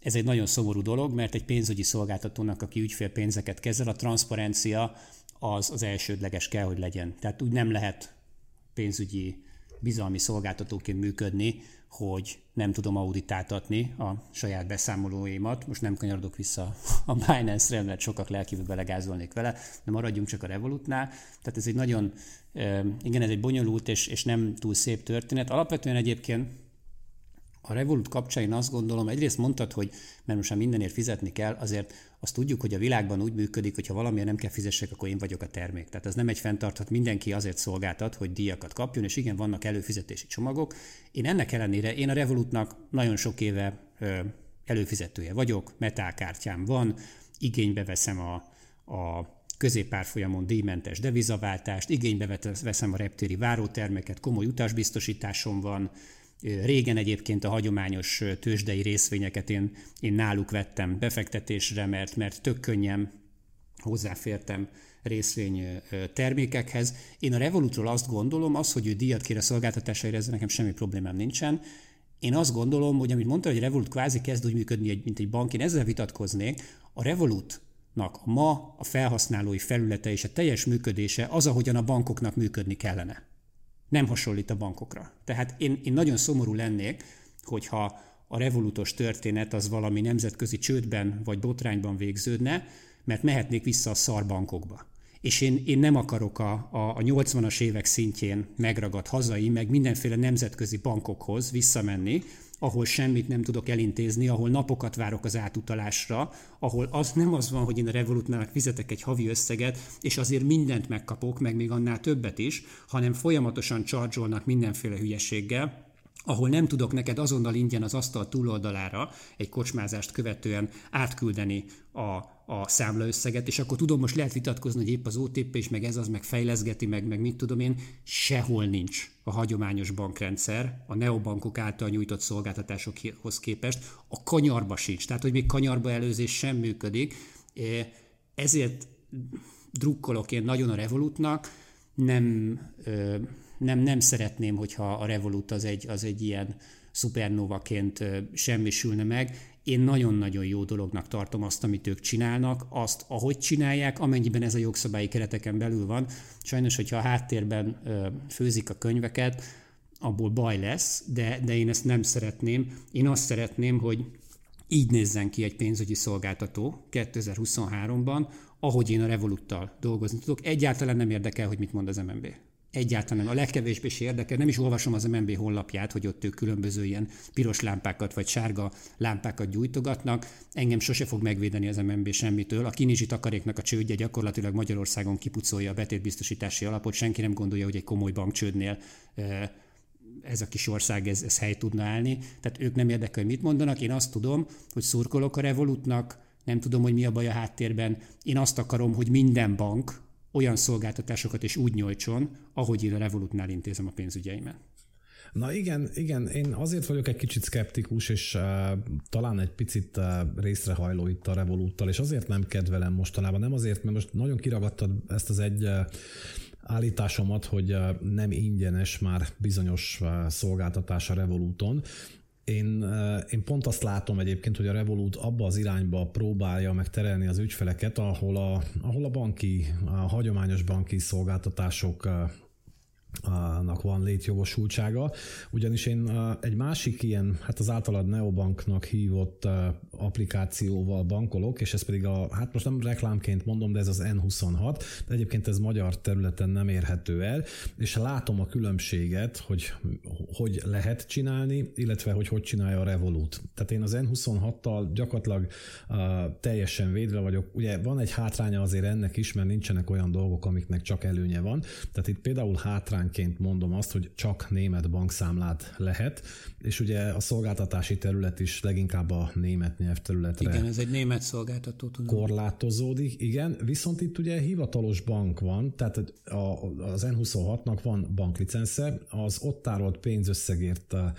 Ez egy nagyon szomorú dolog, mert egy pénzügyi szolgáltatónak, aki ügyfélpénzeket kezel, a transzparencia az az elsődleges kell, hogy legyen. Tehát úgy nem lehet pénzügyi bizalmi szolgáltatóként működni, hogy nem tudom auditáltatni a saját beszámolóimat. Most nem kanyarodok vissza a Binance-re, mert sokak lelkívül belegázolnék vele, de maradjunk csak a Revolutnál. Tehát ez egy nagyon, igen, ez egy bonyolult és, és nem túl szép történet. Alapvetően egyébként a Revolut kapcsán én azt gondolom, egyrészt mondtad, hogy mert most már mindenért fizetni kell, azért azt tudjuk, hogy a világban úgy működik, hogy ha valamilyen nem kell fizessek, akkor én vagyok a termék. Tehát ez nem egy fenntarthat, mindenki azért szolgáltat, hogy díjakat kapjon, és igen, vannak előfizetési csomagok. Én ennek ellenére, én a Revolutnak nagyon sok éve ö, előfizetője vagyok, metálkártyám van, igénybe veszem a, a középárfolyamon díjmentes devizaváltást, igénybe veszem a reptéri várótermeket, komoly utasbiztosításom van, Régen egyébként a hagyományos tőzsdei részvényeket én, én náluk vettem befektetésre, mert, mert tök könnyen hozzáfértem részvény termékekhez. Én a Revolutról azt gondolom, az, hogy ő díjat kér a szolgáltatásaira, ezzel nekem semmi problémám nincsen. Én azt gondolom, hogy amit mondta, hogy Revolut kvázi kezd úgy működni, mint egy bank, én ezzel vitatkoznék. A Revolutnak a ma a felhasználói felülete és a teljes működése az, ahogyan a bankoknak működni kellene. Nem hasonlít a bankokra. Tehát én, én nagyon szomorú lennék, hogyha a revolutos történet az valami nemzetközi csődben vagy botrányban végződne, mert mehetnék vissza a szarbankokba és én, én nem akarok a, a, a 80-as évek szintjén megragadt hazai, meg mindenféle nemzetközi bankokhoz visszamenni, ahol semmit nem tudok elintézni, ahol napokat várok az átutalásra, ahol az nem az van, hogy én a Revolutnának fizetek egy havi összeget, és azért mindent megkapok, meg még annál többet is, hanem folyamatosan csarcsolnak mindenféle hülyeséggel, ahol nem tudok neked azonnal ingyen az asztal túloldalára egy kocsmázást követően átküldeni a, a számlaösszeget, és akkor tudom, most lehet vitatkozni, hogy épp az OTP és meg ez az, meg fejleszgeti, meg, meg mit tudom én, sehol nincs a hagyományos bankrendszer, a neobankok által nyújtott szolgáltatásokhoz képest, a kanyarba sincs, tehát hogy még kanyarba előzés sem működik, ezért drukkolok én nagyon a Revolutnak, nem nem, nem szeretném, hogyha a Revolut az egy, az egy ilyen szupernovaként semmisülne meg. Én nagyon-nagyon jó dolognak tartom azt, amit ők csinálnak, azt, ahogy csinálják, amennyiben ez a jogszabályi kereteken belül van. Sajnos, hogyha a háttérben főzik a könyveket, abból baj lesz, de, de én ezt nem szeretném. Én azt szeretném, hogy így nézzen ki egy pénzügyi szolgáltató 2023-ban, ahogy én a Revoluttal dolgozni tudok. Egyáltalán nem érdekel, hogy mit mond az MNB egyáltalán a legkevésbé is érdekel. Nem is olvasom az MNB honlapját, hogy ott ők különböző ilyen piros lámpákat vagy sárga lámpákat gyújtogatnak. Engem sose fog megvédeni az MNB semmitől. A kinizsi takaréknak a csődje gyakorlatilag Magyarországon kipucolja a betétbiztosítási alapot. Senki nem gondolja, hogy egy komoly bankcsődnél ez a kis ország ez, ez hely tudna állni. Tehát ők nem érdekel, hogy mit mondanak. Én azt tudom, hogy szurkolok a Revolutnak, nem tudom, hogy mi a baj a háttérben. Én azt akarom, hogy minden bank, olyan szolgáltatásokat is úgy nyújtson, ahogy én a Revolutnál intézem a pénzügyeimet. Na igen, igen, én azért vagyok egy kicsit szkeptikus, és uh, talán egy picit uh, részrehajló itt a Revoluttal, és azért nem kedvelem mostanában, nem azért, mert most nagyon kiragadtad ezt az egy uh, állításomat, hogy nem ingyenes már bizonyos szolgáltatás a Revoluton, én, én pont azt látom egyébként, hogy a Revolut abba az irányba próbálja megterelni az ügyfeleket, ahol a, ahol a banki, a hagyományos banki szolgáltatások nak van létjogosultsága, ugyanis én egy másik ilyen, hát az általad Neobanknak hívott applikációval bankolok, és ez pedig a, hát most nem reklámként mondom, de ez az N26, de egyébként ez magyar területen nem érhető el, és látom a különbséget, hogy hogy lehet csinálni, illetve hogy hogy csinálja a Revolut. Tehát én az N26-tal gyakorlatilag teljesen védve vagyok. Ugye van egy hátránya azért ennek is, mert nincsenek olyan dolgok, amiknek csak előnye van. Tehát itt például hátrányként mondom azt, hogy csak német bankszámlát lehet, és ugye a szolgáltatási terület is leginkább a német nyelvterületre Igen, ez egy német szolgáltató. Tudom. Korlátozódik, igen, viszont itt ugye hivatalos bank van, tehát az N26-nak van banklicence, az ott tárolt pénzösszegért a,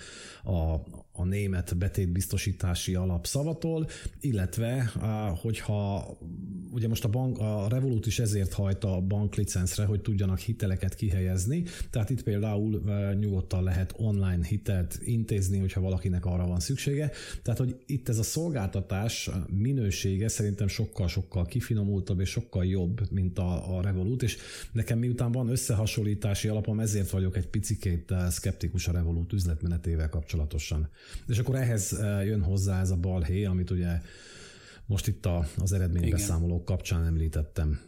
a, a német betétbiztosítási alap szavatol, illetve hogyha ugye most a, bank, a Revolut is ezért hajt a banklicenszre, hogy tudjanak hiteleket kihelyezni, tehát itt például nyugodtan lehet online hitelt intézni, hogyha valakinek arra van szüksége. Tehát, hogy itt ez a szolgáltatás minősége szerintem sokkal-sokkal kifinomultabb és sokkal jobb, mint a, a Revolut, és nekem miután van összehasonlítási alapom, ezért vagyok egy picikét szkeptikus a Revolut üzletmenetével kapcsolatosan. És akkor ehhez jön hozzá ez a balhé, amit ugye most itt a, az eredménybeszámolók kapcsán említettem.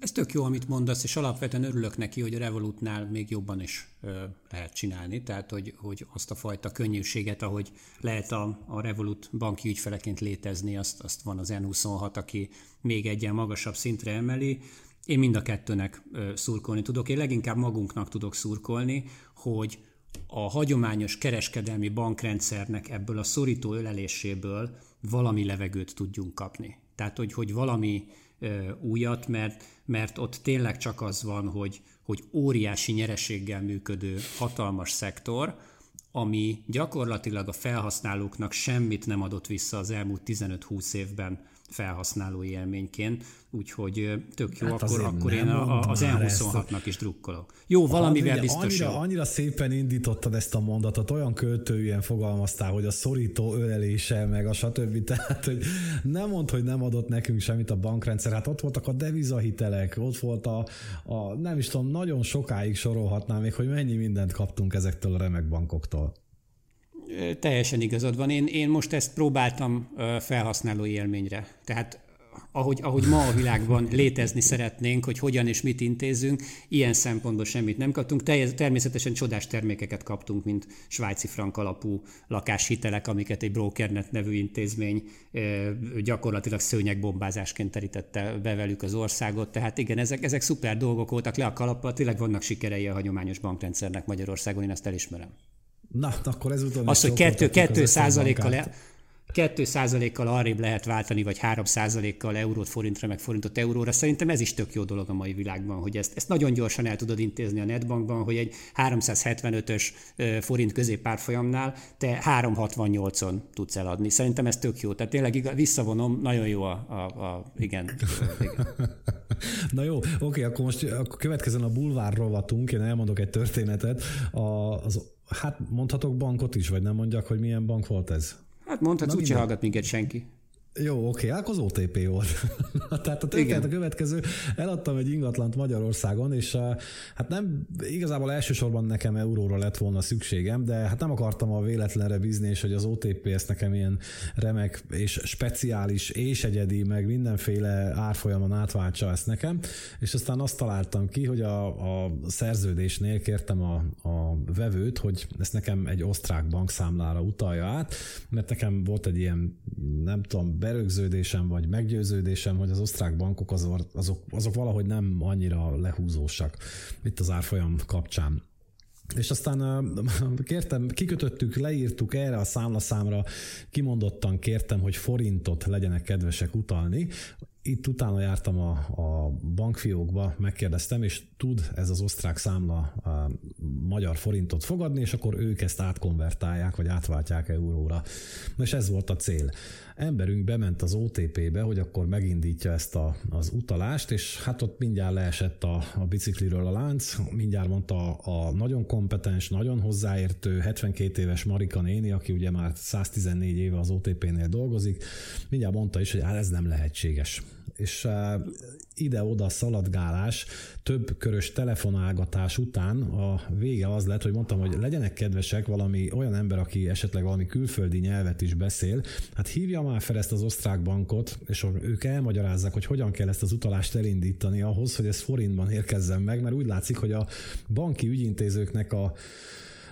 Ez tök jó, amit mondasz, és alapvetően örülök neki, hogy a Revolutnál még jobban is ö, lehet csinálni, tehát hogy, hogy azt a fajta könnyűséget, ahogy lehet a, a Revolut banki ügyfeleként létezni, azt, azt van az N26, aki még egyen magasabb szintre emeli. Én mind a kettőnek ö, szurkolni tudok. Én leginkább magunknak tudok szurkolni, hogy a hagyományos kereskedelmi bankrendszernek ebből a szorító öleléséből valami levegőt tudjunk kapni. Tehát, hogy, hogy valami ö, újat, mert, mert ott tényleg csak az van, hogy, hogy óriási nyereséggel működő hatalmas szektor, ami gyakorlatilag a felhasználóknak semmit nem adott vissza az elmúlt 15-20 évben felhasználói élményként, úgyhogy tök jó, hát akkor, akkor én a, az E26-nak is drukkolok. Jó, valamivel hát, biztos annyira, jó. annyira szépen indítottad ezt a mondatot, olyan költően fogalmaztál, hogy a szorító ölelése, meg a stb. Tehát, hogy nem mond, hogy nem adott nekünk semmit a bankrendszer, hát ott voltak a devizahitelek, ott volt a, a nem is tudom, nagyon sokáig sorolhatnám még, hogy mennyi mindent kaptunk ezektől a remek bankoktól. Teljesen igazad van. Én, én most ezt próbáltam felhasználói élményre. Tehát ahogy, ahogy ma a világban létezni szeretnénk, hogy hogyan és mit intézünk, ilyen szempontból semmit nem kaptunk. Természetesen csodás termékeket kaptunk, mint svájci frank alapú lakáshitelek, amiket egy Brokernet nevű intézmény gyakorlatilag szőnyegbombázásként terítette be velük az országot. Tehát igen, ezek, ezek szuper dolgok voltak le a kalappal, tényleg vannak sikerei a hagyományos bankrendszernek Magyarországon, én ezt elismerem. Na, akkor ezúton Az, hogy 2, 2 százalékkal, e- 2 százalékkal arrébb lehet váltani, vagy 3 százalékkal eurót forintra, meg forintot euróra. Szerintem ez is tök jó dolog a mai világban, hogy ezt, ezt nagyon gyorsan el tudod intézni a netbankban, hogy egy 375-ös forint középpárfolyamnál te 368-on tudsz eladni. Szerintem ez tök jó. Tehát tényleg igaz, visszavonom, nagyon jó a, a, a igen. igen. Na jó, oké, akkor most akkor következzen a bulvár rovatunk, én elmondok egy történetet. A, az Hát mondhatok bankot is, vagy nem mondjak, hogy milyen bank volt ez? Hát mondhatsz, úgyse hallgat minket senki. Jó, oké, akkor az OTP volt. Tehát a történet a következő, eladtam egy ingatlant Magyarországon, és uh, hát nem, igazából elsősorban nekem euróra lett volna szükségem, de hát nem akartam a véletlenre bízni, és hogy az OTP ezt nekem ilyen remek és speciális és egyedi, meg mindenféle árfolyamon átváltsa ezt nekem, és aztán azt találtam ki, hogy a, a szerződésnél kértem a, a vevőt, hogy ezt nekem egy osztrák bankszámlára utalja át, mert nekem volt egy ilyen, nem tudom, berögződésem vagy meggyőződésem, hogy az osztrák bankok azok, azok, azok valahogy nem annyira lehúzósak itt az árfolyam kapcsán. És aztán kértem, kikötöttük, leírtuk erre a számlaszámra, kimondottan kértem, hogy forintot legyenek kedvesek utalni, itt utána jártam a, a bankfiókba, megkérdeztem, és tud ez az osztrák számla a magyar forintot fogadni, és akkor ők ezt átkonvertálják, vagy átváltják euróra. Na és ez volt a cél. Emberünk bement az OTP-be, hogy akkor megindítja ezt a, az utalást, és hát ott mindjárt leesett a, a bicikliről a lánc, mindjárt mondta a, a nagyon kompetens, nagyon hozzáértő 72 éves Marika néni, aki ugye már 114 éve az OTP-nél dolgozik, mindjárt mondta is, hogy hát ez nem lehetséges és ide-oda szaladgálás, több körös telefonálgatás után a vége az lett, hogy mondtam, hogy legyenek kedvesek valami olyan ember, aki esetleg valami külföldi nyelvet is beszél, hát hívja már fel ezt az osztrák bankot, és ők elmagyarázzák, hogy hogyan kell ezt az utalást elindítani ahhoz, hogy ez forintban érkezzen meg, mert úgy látszik, hogy a banki ügyintézőknek a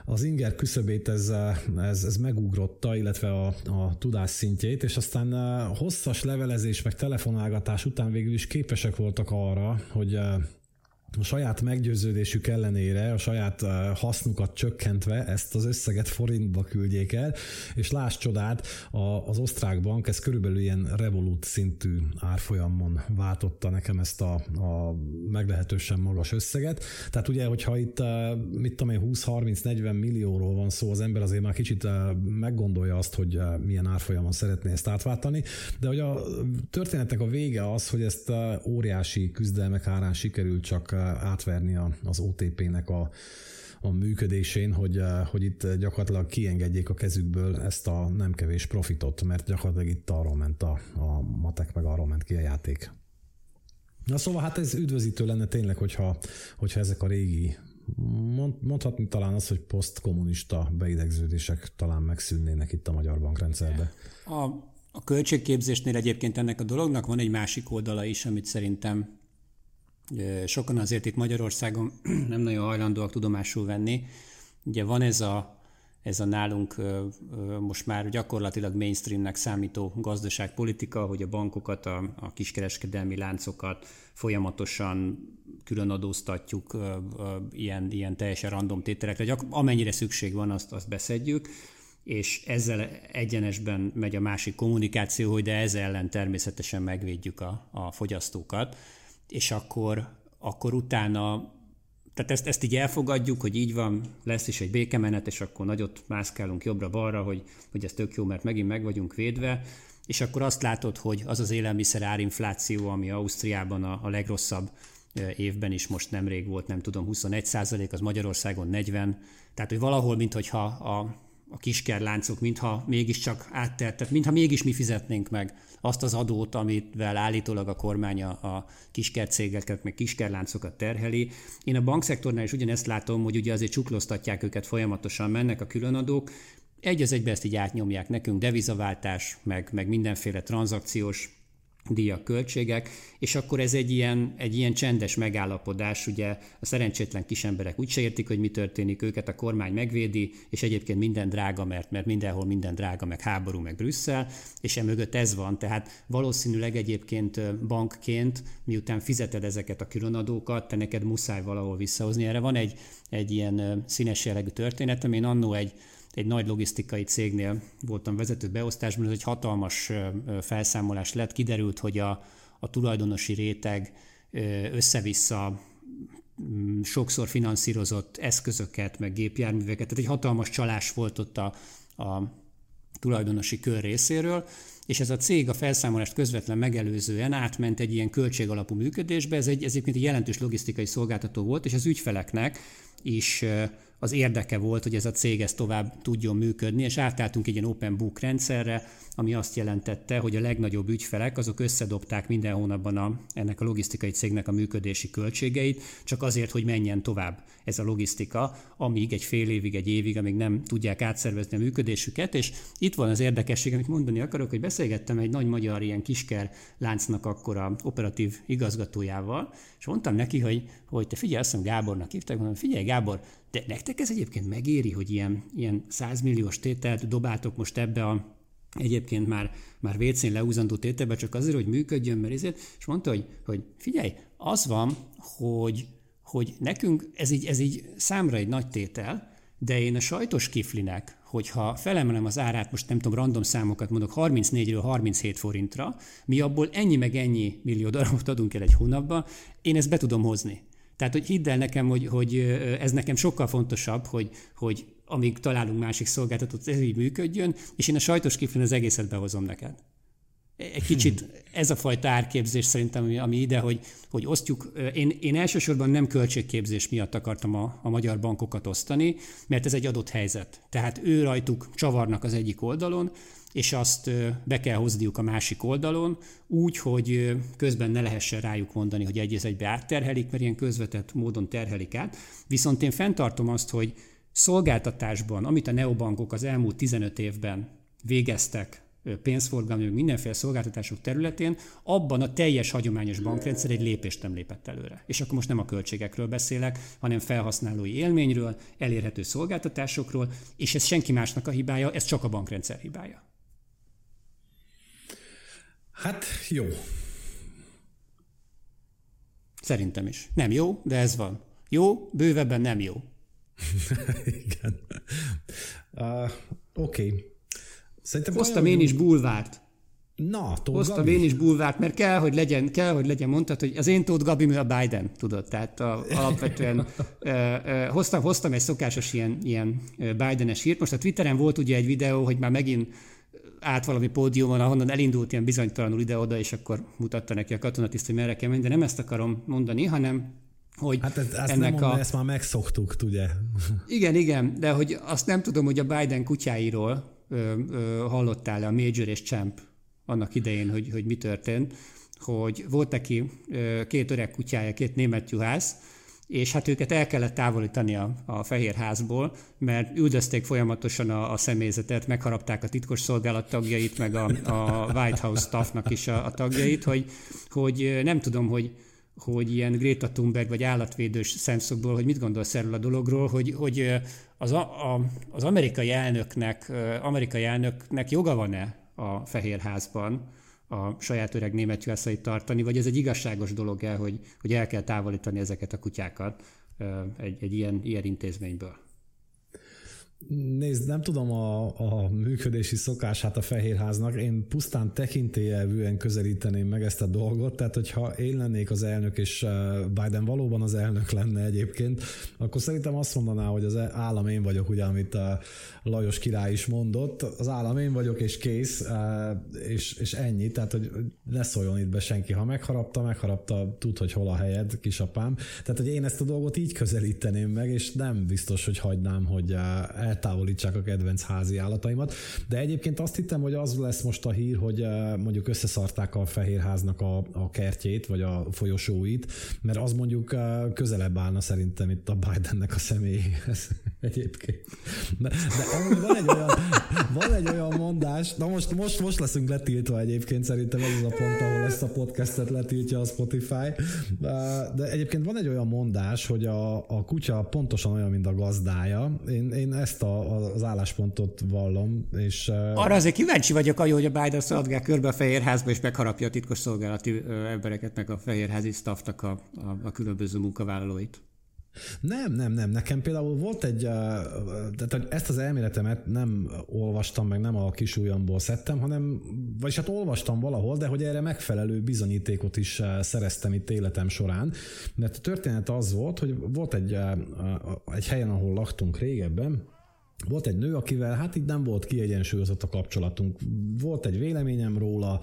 az inger küszöbét ez, ez, ez megugrotta, illetve a, a tudás szintjét, és aztán hosszas levelezés meg telefonálgatás után végül is képesek voltak arra, hogy a saját meggyőződésük ellenére, a saját hasznukat csökkentve ezt az összeget forintba küldjék el, és láss csodát, az osztrák bank ez körülbelül ilyen revolút szintű árfolyamon váltotta nekem ezt a, a meglehetősen magas összeget. Tehát ugye, hogyha itt mit tudom én, 20-30-40 millióról van szó, az ember azért már kicsit meggondolja azt, hogy milyen árfolyamon szeretné ezt átváltani, de hogy a történetnek a vége az, hogy ezt óriási küzdelmek árán sikerült csak átverni az OTP-nek a, a működésén, hogy, hogy itt gyakorlatilag kiengedjék a kezükből ezt a nem kevés profitot, mert gyakorlatilag itt arról ment a, a matek, meg arról ment ki a játék. Na szóval hát ez üdvözítő lenne tényleg, hogyha, hogyha ezek a régi mondhatni talán az, hogy posztkommunista beidegződések talán megszűnnének itt a magyar bankrendszerbe. A, a költségképzésnél egyébként ennek a dolognak van egy másik oldala is, amit szerintem sokan azért itt Magyarországon nem nagyon hajlandóak tudomásul venni. Ugye van ez a, ez a nálunk most már gyakorlatilag mainstreamnek számító gazdaságpolitika, hogy a bankokat, a, a kiskereskedelmi láncokat folyamatosan külön adóztatjuk ilyen, ilyen teljesen random tételekre, gyak, amennyire szükség van, azt, azt beszedjük, és ezzel egyenesben megy a másik kommunikáció, hogy de ezzel ellen természetesen megvédjük a, a fogyasztókat, és akkor, akkor utána tehát ezt, ezt így elfogadjuk, hogy így van, lesz is egy békemenet, és akkor nagyot mászkálunk jobbra-balra, hogy, hogy ez tök jó, mert megint meg vagyunk védve, és akkor azt látod, hogy az az élelmiszer árinfláció, ami Ausztriában a, a legrosszabb évben is most nemrég volt, nem tudom, 21 százalék, az Magyarországon 40, tehát hogy valahol, mintha a, a kiskerláncok, mintha mégiscsak áttelt, tehát mintha mégis mi fizetnénk meg azt az adót, amivel állítólag a kormány a, a kiskercégeket, meg kiskerláncokat terheli. Én a bankszektornál is ugyanezt látom, hogy ugye azért csuklóztatják őket folyamatosan, mennek a különadók, egy az egybe ezt így átnyomják nekünk, devizaváltás, meg, meg mindenféle tranzakciós díjak, költségek, és akkor ez egy ilyen, egy ilyen csendes megállapodás, ugye a szerencsétlen kis emberek úgyse értik, hogy mi történik, őket a kormány megvédi, és egyébként minden drága, mert, mert mindenhol minden drága, meg háború, meg Brüsszel, és emögött ez van, tehát valószínűleg egyébként bankként, miután fizeted ezeket a különadókat, te neked muszáj valahol visszahozni. Erre van egy, egy ilyen színes jellegű történetem, én annó egy egy nagy logisztikai cégnél voltam vezető beosztásban, ez egy hatalmas felszámolás lett, kiderült, hogy a, a tulajdonosi réteg össze-vissza mm, sokszor finanszírozott eszközöket, meg gépjárműveket, tehát egy hatalmas csalás volt ott a, a tulajdonosi kör részéről, és ez a cég a felszámolást közvetlen megelőzően átment egy ilyen költségalapú működésbe, ez egy, ez egy jelentős logisztikai szolgáltató volt, és az ügyfeleknek is az érdeke volt, hogy ez a cég ezt tovább tudjon működni, és átálltunk egy ilyen open book rendszerre, ami azt jelentette, hogy a legnagyobb ügyfelek azok összedobták minden hónapban a, ennek a logisztikai cégnek a működési költségeit, csak azért, hogy menjen tovább ez a logisztika, amíg egy fél évig, egy évig, amíg nem tudják átszervezni a működésüket, és itt van az érdekesség, amit mondani akarok, hogy beszélgettem egy nagy magyar ilyen kisker láncnak akkor a operatív igazgatójával, és mondtam neki, hogy, hogy te figyelj, azt mondom, Gábornak hívták, mondom, figyelj Gábor, de nektek ez egyébként megéri, hogy ilyen, ilyen 100 milliós tételt dobáltok most ebbe a egyébként már, már vécén leúzandó tételbe, csak azért, hogy működjön, mert ezért, és mondta, hogy, hogy figyelj, az van, hogy, hogy nekünk ez így, ez így számra egy nagy tétel, de én a sajtos kiflinek, hogyha felemelem az árát, most nem tudom, random számokat mondok, 34-ről 37 forintra, mi abból ennyi meg ennyi millió darabot adunk el egy hónapban, én ezt be tudom hozni. Tehát, hogy hidd el nekem, hogy, hogy ez nekem sokkal fontosabb, hogy, hogy amíg találunk másik szolgáltatót, ez így működjön, és én a sajtos kiflin az egészet behozom neked. Egy kicsit ez a fajta árképzés szerintem, ami, ami ide, hogy, hogy osztjuk. Én, én elsősorban nem költségképzés miatt akartam a, a magyar bankokat osztani, mert ez egy adott helyzet. Tehát ő rajtuk csavarnak az egyik oldalon, és azt be kell hozniuk a másik oldalon, úgy, hogy közben ne lehessen rájuk mondani, hogy egy egybe átterhelik, mert ilyen közvetett módon terhelik át. Viszont én fenntartom azt, hogy szolgáltatásban, amit a neobankok az elmúlt 15 évben végeztek, pénzforgalmi, mindenféle szolgáltatások területén, abban a teljes hagyományos bankrendszer egy lépést nem lépett előre. És akkor most nem a költségekről beszélek, hanem felhasználói élményről, elérhető szolgáltatásokról, és ez senki másnak a hibája, ez csak a bankrendszer hibája. Hát jó. Szerintem is. Nem jó, de ez van. Jó, bővebben nem jó. Igen. Uh, Oké. Okay. Szerintem Hoztam én is bulvárt. Na, Tóth Hoztam Gabi? én is bulvárt, mert kell, hogy legyen, kell, hogy legyen mondtad, hogy az én Tóth Gabi, mi a Biden, tudod, tehát a, alapvetően ö, ö, hoztam, hoztam egy szokásos ilyen, ilyen Bidenes hírt. Most a Twitteren volt ugye egy videó, hogy már megint át valami pódiumon, ahonnan elindult ilyen bizonytalanul ide-oda, és akkor mutatta neki a katonatiszt, hogy merre kell menni, de nem ezt akarom mondani, hanem hogy hát ez, ezt ennek nem a... ezt már megszoktuk, ugye? Igen, igen, de hogy azt nem tudom, hogy a Biden kutyáiról hallottál-e a Major és Champ annak idején, hogy, hogy mi történt, hogy volt neki két öreg kutyája, két német juhász, és hát őket el kellett távolítani a, a fehér házból, mert üldözték folyamatosan a, a személyzetet, megharapták a titkos szolgálat tagjait, meg a, a White House staffnak is a, a tagjait, hogy, hogy nem tudom, hogy, hogy ilyen Greta Thunberg vagy állatvédős szemszögből, hogy mit gondolsz erről a dologról, hogy, hogy az, a, a, az amerikai elnöknek, amerikai elnöknek joga van-e a Fehérházban a saját öreg német juhászait tartani, vagy ez egy igazságos dolog-e, hogy, hogy el kell távolítani ezeket a kutyákat egy, egy ilyen, ilyen intézményből? Nézd, nem tudom a, a működési szokását a Fehérháznak, én pusztán tekintélyelvűen közelíteném meg ezt a dolgot, tehát hogyha én lennék az elnök, és Biden valóban az elnök lenne egyébként, akkor szerintem azt mondaná, hogy az állam én vagyok, ugye, amit a Lajos király is mondott, az állam én vagyok, és kész, és, és ennyi, tehát hogy ne szóljon itt be senki, ha megharapta, megharapta, tud, hogy hol a helyed, kisapám. Tehát, hogy én ezt a dolgot így közelíteném meg, és nem biztos, hogy hagynám, hogy eltávolítsák a kedvenc házi állataimat. De egyébként azt hittem, hogy az lesz most a hír, hogy eh, mondjuk összeszarták a Fehérháznak a, a kertjét, vagy a folyosóit, mert az mondjuk eh, közelebb állna szerintem itt a Bidennek a személyéhez egyébként. De, de van egy olyan, van egy olyan mondás, na most, most, most leszünk letiltva egyébként, szerintem ez az a pont, ahol ezt a podcastet letiltja a Spotify. De egyébként van egy olyan mondás, hogy a, a kutya pontosan olyan, mint a gazdája. Én, én ezt a, az álláspontot vallom. És, Arra azért kíváncsi vagyok, hogy a Biden szaladgál körbe a Fehérházba, és megharapja a titkos szolgálati embereket, meg a Fehérházi staffnak a, a, a különböző munkavállalóit. Nem, nem, nem. Nekem például volt egy, tehát ezt az elméletemet nem olvastam, meg nem a kis ujjamból szedtem, hanem, vagyis hát olvastam valahol, de hogy erre megfelelő bizonyítékot is szereztem itt életem során, mert a történet az volt, hogy volt egy, egy helyen, ahol laktunk régebben, volt egy nő, akivel hát így nem volt kiegyensúlyozott a kapcsolatunk. Volt egy véleményem róla,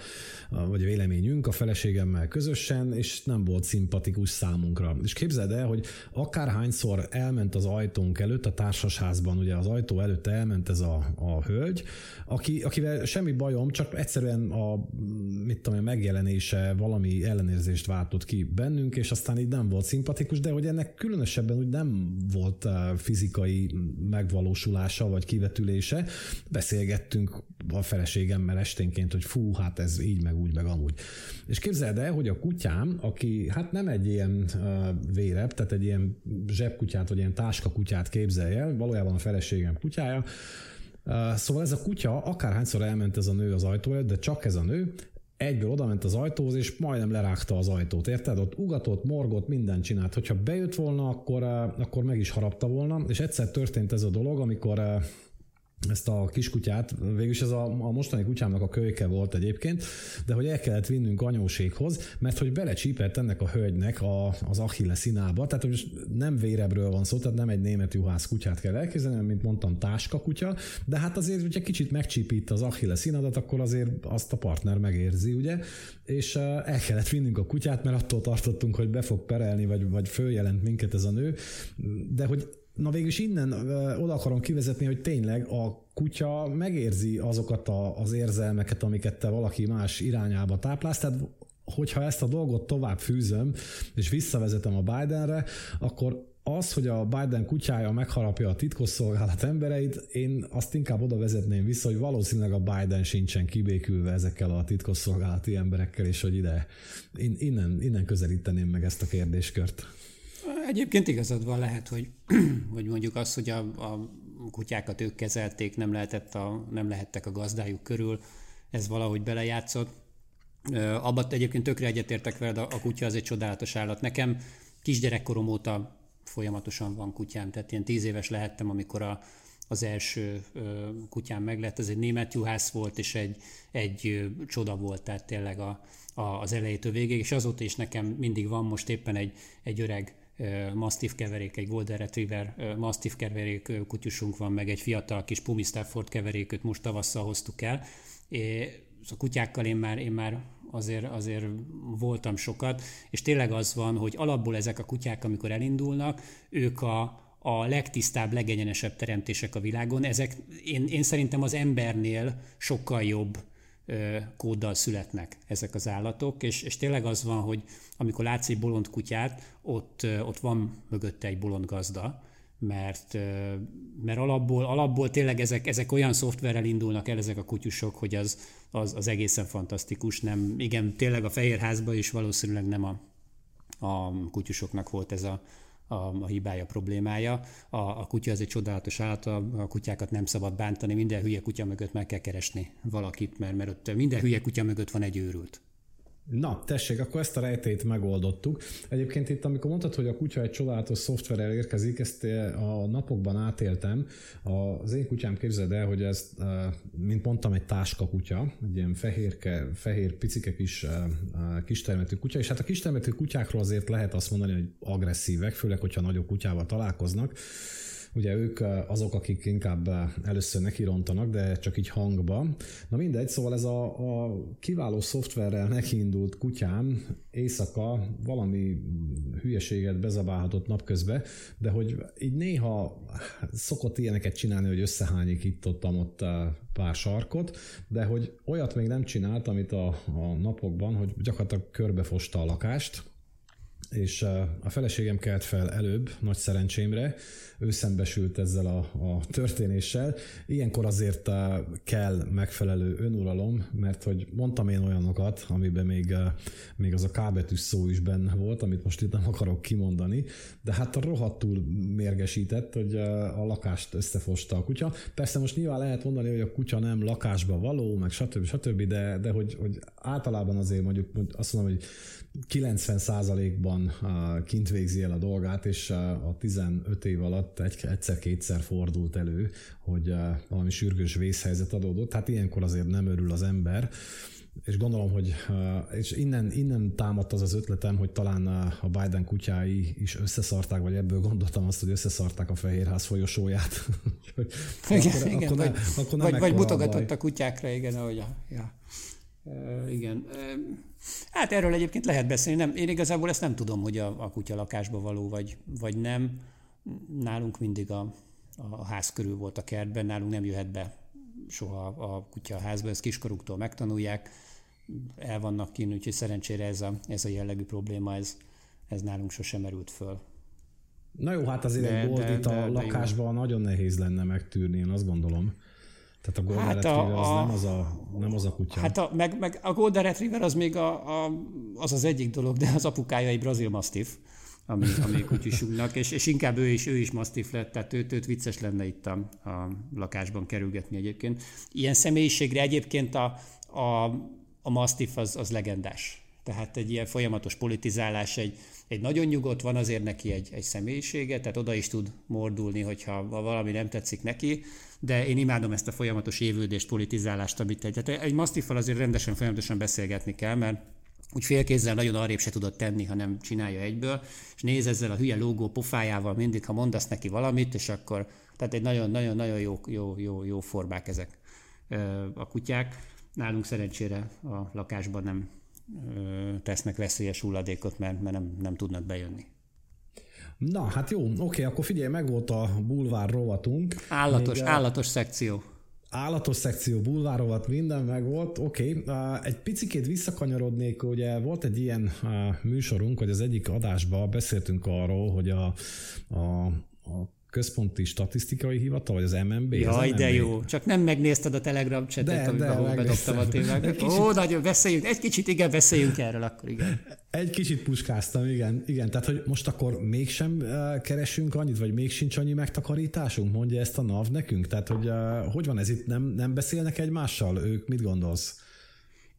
vagy véleményünk a feleségemmel közösen, és nem volt szimpatikus számunkra. És képzeld el, hogy akárhányszor elment az ajtónk előtt, a társasházban, ugye az ajtó előtt elment ez a, a hölgy, aki, akivel semmi bajom, csak egyszerűen a, mit tudom, a megjelenése valami ellenérzést váltott ki bennünk, és aztán így nem volt szimpatikus, de hogy ennek különösebben úgy nem volt fizikai megvalósulás hangzása vagy kivetülése. Beszélgettünk a feleségemmel esténként, hogy fú, hát ez így, meg úgy, meg amúgy. És képzeld el, hogy a kutyám, aki hát nem egy ilyen uh, vérebb, tehát egy ilyen zsebkutyát, vagy ilyen táskakutyát képzelje el, valójában a feleségem kutyája, szóval ez a kutya, akárhányszor elment ez a nő az ajtó de csak ez a nő, egyből oda ment az ajtóhoz, és majdnem lerágta az ajtót, érted? Ott ugatott, morgott, mindent csinált. Hogyha bejött volna, akkor, akkor meg is harapta volna, és egyszer történt ez a dolog, amikor ezt a kiskutyát, végülis ez a, a mostani kutyámnak a kölyke volt egyébként, de hogy el kellett vinnünk anyóséghoz, mert hogy belecsípett ennek a hölgynek a, az Achille színába, tehát hogy nem vérebről van szó, tehát nem egy német juhász kutyát kell elképzelni, mint mondtam, táska kutya, de hát azért, hogyha kicsit megcsípít az Achille színadat, akkor azért azt a partner megérzi, ugye, és el kellett vinnünk a kutyát, mert attól tartottunk, hogy be fog perelni, vagy, vagy följelent minket ez a nő, de hogy Na végülis innen oda akarom kivezetni, hogy tényleg a kutya megérzi azokat a, az érzelmeket, amiket te valaki más irányába táplálsz, tehát hogyha ezt a dolgot tovább fűzöm, és visszavezetem a Bidenre, akkor az, hogy a Biden kutyája megharapja a titkosszolgálat embereit, én azt inkább oda vezetném vissza, hogy valószínűleg a Biden sincsen kibékülve ezekkel a titkosszolgálati emberekkel, és hogy ide, innen, innen közelíteném meg ezt a kérdéskört. Egyébként igazad van, lehet, hogy, hogy mondjuk az, hogy a, a kutyákat ők kezelték, nem, lehetett a, nem lehettek a gazdájuk körül, ez valahogy belejátszott. Abban egyébként tökre egyetértek veled, a, a kutya az egy csodálatos állat. Nekem kisgyerekkorom óta folyamatosan van kutyám, tehát ilyen tíz éves lehettem, amikor a, az első kutyám meglett, ez egy német juhász volt, és egy, egy csoda volt, tehát tényleg a, a, az elejétől végéig, és azóta is nekem mindig van most éppen egy, egy öreg Mastiff keverék, egy Golden Retriever Mastiff keverék kutyusunk van, meg egy fiatal kis Pumi Stafford keveréköt most tavasszal hoztuk el. És a kutyákkal én már, én már azért, azért voltam sokat, és tényleg az van, hogy alapból ezek a kutyák, amikor elindulnak, ők a, a legtisztább, legegyenesebb teremtések a világon. Ezek én, én szerintem az embernél sokkal jobb kóddal születnek ezek az állatok, és, és tényleg az van, hogy amikor látsz egy bolond kutyát, ott, ott van mögötte egy bolond gazda, mert, mert alapból, alapból tényleg ezek, ezek olyan szoftverrel indulnak el ezek a kutyusok, hogy az, az, az egészen fantasztikus. Nem, igen, tényleg a Fehérházban is valószínűleg nem a, a kutyusoknak volt ez a, a, a hibája, problémája. A, a kutya az egy csodálatos állat, a, a kutyákat nem szabad bántani, minden hülye kutya mögött meg kell keresni valakit, mert, mert ott minden hülye kutya mögött van egy őrült. Na, tessék, akkor ezt a rejtét megoldottuk. Egyébként itt, amikor mondtad, hogy a kutya egy csodálatos szoftverrel érkezik, ezt eh, a napokban átéltem. Az én kutyám képzeld el, hogy ez, eh, mint mondtam, egy táska kutya, egy ilyen fehérke, fehér, picike kis eh, kistermetű kutya, és hát a kistermetű kutyákról azért lehet azt mondani, hogy agresszívek, főleg, hogyha nagyobb kutyával találkoznak Ugye ők azok, akik inkább először nekirontanak, de csak így hangban. Na mindegy, szóval ez a, a kiváló szoftverrel nekiindult kutyám éjszaka valami hülyeséget bezabálhatott napközbe, de hogy így néha szokott ilyeneket csinálni, hogy összehányik itt ott, ott pár sarkot, de hogy olyat még nem csinált, amit a, a napokban, hogy gyakorlatilag körbefosta a lakást, és a feleségem kelt fel előbb, nagy szerencsémre, ő szembesült ezzel a, a történéssel. Ilyenkor azért kell megfelelő önuralom, mert hogy mondtam én olyanokat, amiben még, még az a kábetűs szó is benne volt, amit most itt nem akarok kimondani, de hát rohadtul mérgesített, hogy a lakást összefosta a kutya. Persze most nyilván lehet mondani, hogy a kutya nem lakásba való, meg stb. stb., de, de hogy, hogy általában azért mondjuk azt mondom, hogy 90%-ban kint végzi el a dolgát, és a 15 év alatt egy, egyszer-kétszer fordult elő, hogy valami sürgős vészhelyzet adódott. Hát ilyenkor azért nem örül az ember, és gondolom, hogy és innen, innen támadt az az ötletem, hogy talán a Biden kutyái is összeszarták, vagy ebből gondoltam azt, hogy összeszarták a Fehérház folyosóját. igen, akkor, igen, akkor vagy, ne, akkor nem vagy, vagy mutogatott a, a kutyákra, igen, ahogy a, ja. Igen. Uh, hát erről egyébként lehet beszélni. Nem, én igazából ezt nem tudom, hogy a, a kutya lakásba való vagy, vagy nem. Nálunk mindig a, a ház körül volt a kertben, nálunk nem jöhet be soha a kutya a házba, ezt kiskoruktól megtanulják, el vannak kint, úgyhogy szerencsére ez a, ez a jellegű probléma, ez, ez nálunk sosem merült föl. Na jó, hát azért de, egy boldit a lakásban nagyon nehéz lenne megtűrni, én azt gondolom. Tehát a Golden hát Retriever a, az nem az a, nem az a kutya. Hát a, meg, meg a Golden Retriever az még a, a, az az egyik dolog, de az apukája egy brazil mastiff, ami, ami kutyusunknak, és, és inkább ő is, ő is mastiff lett, tehát őt, őt vicces lenne itt a, a lakásban kerülgetni egyébként. Ilyen személyiségre egyébként a, a, a mastiff az, az legendás. Tehát egy ilyen folyamatos politizálás, egy, egy nagyon nyugodt, van azért neki egy, egy személyisége, tehát oda is tud mordulni, hogyha valami nem tetszik neki, de én imádom ezt a folyamatos évődést, politizálást, amit egy, tehát egy masztiffal azért rendesen, folyamatosan beszélgetni kell, mert úgy félkézzel nagyon arrébb se tudod tenni, ha nem csinálja egyből, és néz ezzel a hülye logó pofájával mindig, ha mondasz neki valamit, és akkor, tehát egy nagyon-nagyon-nagyon jó, jó, jó, jó formák ezek a kutyák. Nálunk szerencsére a lakásban nem tesznek veszélyes hulladékot, mert, mert nem, nem tudnak bejönni. Na, hát jó, oké, akkor figyelj, meg volt a bulvár rovatunk. Állatos, Még, állatos szekció. Állatos szekció, bulvárovat, minden meg volt, oké. Okay. Egy picikét visszakanyarodnék, ugye volt egy ilyen műsorunk, hogy az egyik adásban beszéltünk arról, hogy a, a, a központi statisztikai hivatal, vagy az MNB? Jaj, az de MNB. jó. Csak nem megnézted a Telegram chatet, amiben bedobtam a témákat. Kicsit... Ó, nagyon beszéljünk, egy kicsit igen, beszéljünk erről akkor, igen. Egy kicsit puskáztam, igen. igen. Tehát, hogy most akkor mégsem uh, keresünk annyit, vagy még sincs annyi megtakarításunk, mondja ezt a NAV nekünk? Tehát, hogy uh, hogy van ez itt, nem, nem beszélnek egymással? Ők mit gondolsz?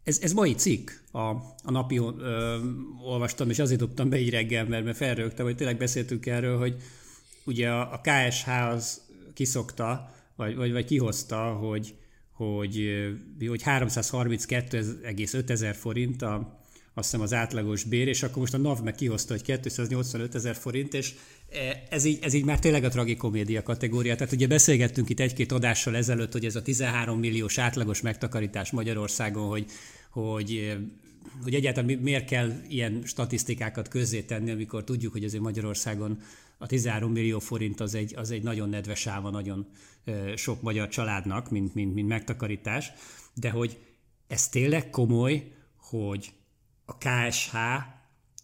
Ez, ez mai cikk, a, a napi ö, olvastam, és azért dobtam be így reggel, mert, mert felrögtem, hogy tényleg beszéltünk erről, hogy ugye a, a KSH az kiszokta, vagy, vagy, vagy kihozta, hogy, hogy, hogy 332,5 ezer forint a, azt hiszem az átlagos bér, és akkor most a NAV meg kihozta, hogy 285 ezer forint, és e, ez így, ez így már tényleg a tragikomédia kategória. Tehát ugye beszélgettünk itt egy-két adással ezelőtt, hogy ez a 13 milliós átlagos megtakarítás Magyarországon, hogy, hogy hogy egyáltalán miért kell ilyen statisztikákat közzétenni, amikor tudjuk, hogy azért Magyarországon a 13 millió forint az egy, az egy nagyon nedves áva nagyon sok magyar családnak, mint, mint, mint megtakarítás, de hogy ez tényleg komoly, hogy a KSH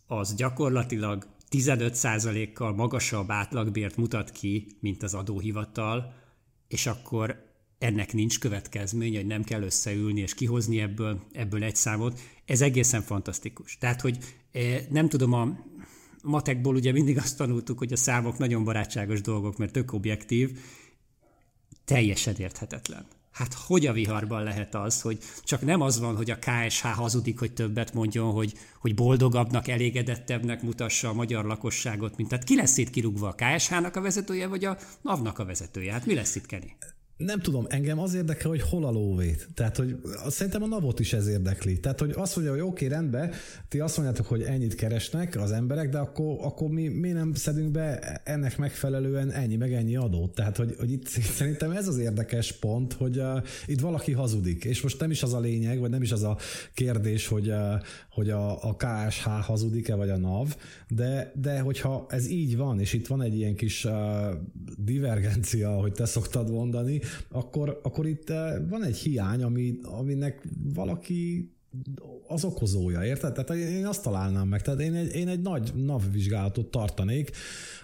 az gyakorlatilag 15%-kal magasabb átlagbért mutat ki, mint az adóhivatal, és akkor ennek nincs következmény, hogy nem kell összeülni és kihozni ebből, ebből egy számot. Ez egészen fantasztikus. Tehát, hogy nem tudom, a matekból ugye mindig azt tanultuk, hogy a számok nagyon barátságos dolgok, mert tök objektív, teljesen érthetetlen. Hát hogy a viharban lehet az, hogy csak nem az van, hogy a KSH hazudik, hogy többet mondjon, hogy, hogy boldogabbnak, elégedettebbnek mutassa a magyar lakosságot, mint tehát ki lesz itt kirúgva a KSH-nak a vezetője, vagy a NAV-nak a vezetője? Hát mi lesz itt, Kenny? Nem tudom, engem az érdekel, hogy hol a lóvét. Tehát, hogy szerintem a navot is ez érdekli. Tehát, hogy azt mondja, hogy oké, okay, rendben, ti azt mondjátok, hogy ennyit keresnek az emberek, de akkor, akkor mi, mi nem szedünk be ennek megfelelően ennyi, meg ennyi adót. Tehát, hogy, hogy itt szerintem ez az érdekes pont, hogy uh, itt valaki hazudik. És most nem is az a lényeg, vagy nem is az a kérdés, hogy, uh, hogy a, a KSH hazudik-e, vagy a NAV, de, de hogyha ez így van, és itt van egy ilyen kis uh, divergencia, hogy te szoktad mondani, akkor, akkor itt uh, van egy hiány, ami, aminek valaki az okozója, érted? Tehát én azt találnám meg. Tehát én egy, én egy nagy NAV vizsgálatot tartanék,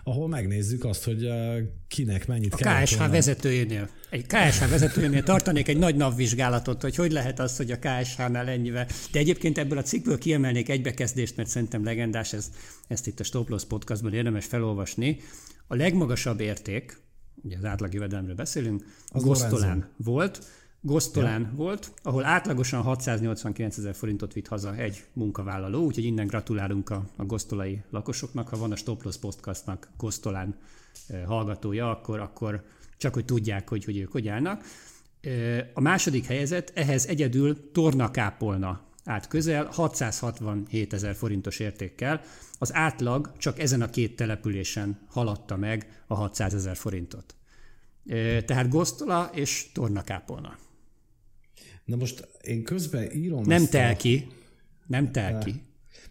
ahol megnézzük azt, hogy kinek mennyit a kell. KSH volna. vezetőjénél. Egy KSH vezetőjénél tartanék egy nagy NAV vizsgálatot, hogy hogy lehet az, hogy a KSH-nál ennyivel. De egyébként ebből a cikkből kiemelnék egy bekezdést, mert szerintem legendás, ez, ezt itt a Stop Loss podcastban érdemes felolvasni. A legmagasabb érték, ugye az átlagjövedelemről beszélünk, az Gosztolán volt, Gosztolán ja. volt, ahol átlagosan 689 ezer forintot vitt haza egy munkavállaló, úgyhogy innen gratulálunk a, a gosztolai lakosoknak. Ha van a Stop Loss Podcastnak Gosztolán e, hallgatója, akkor, akkor csak hogy tudják, hogy, hogy ők hogy állnak. E, a második helyezett ehhez egyedül Tornakápolna át közel 667 ezer forintos értékkel. Az átlag csak ezen a két településen haladta meg a 600 ezer forintot. Tehát Gosztola és Tornakápolna. Na most én közben írom Nem tel a... ki. Nem tel ki.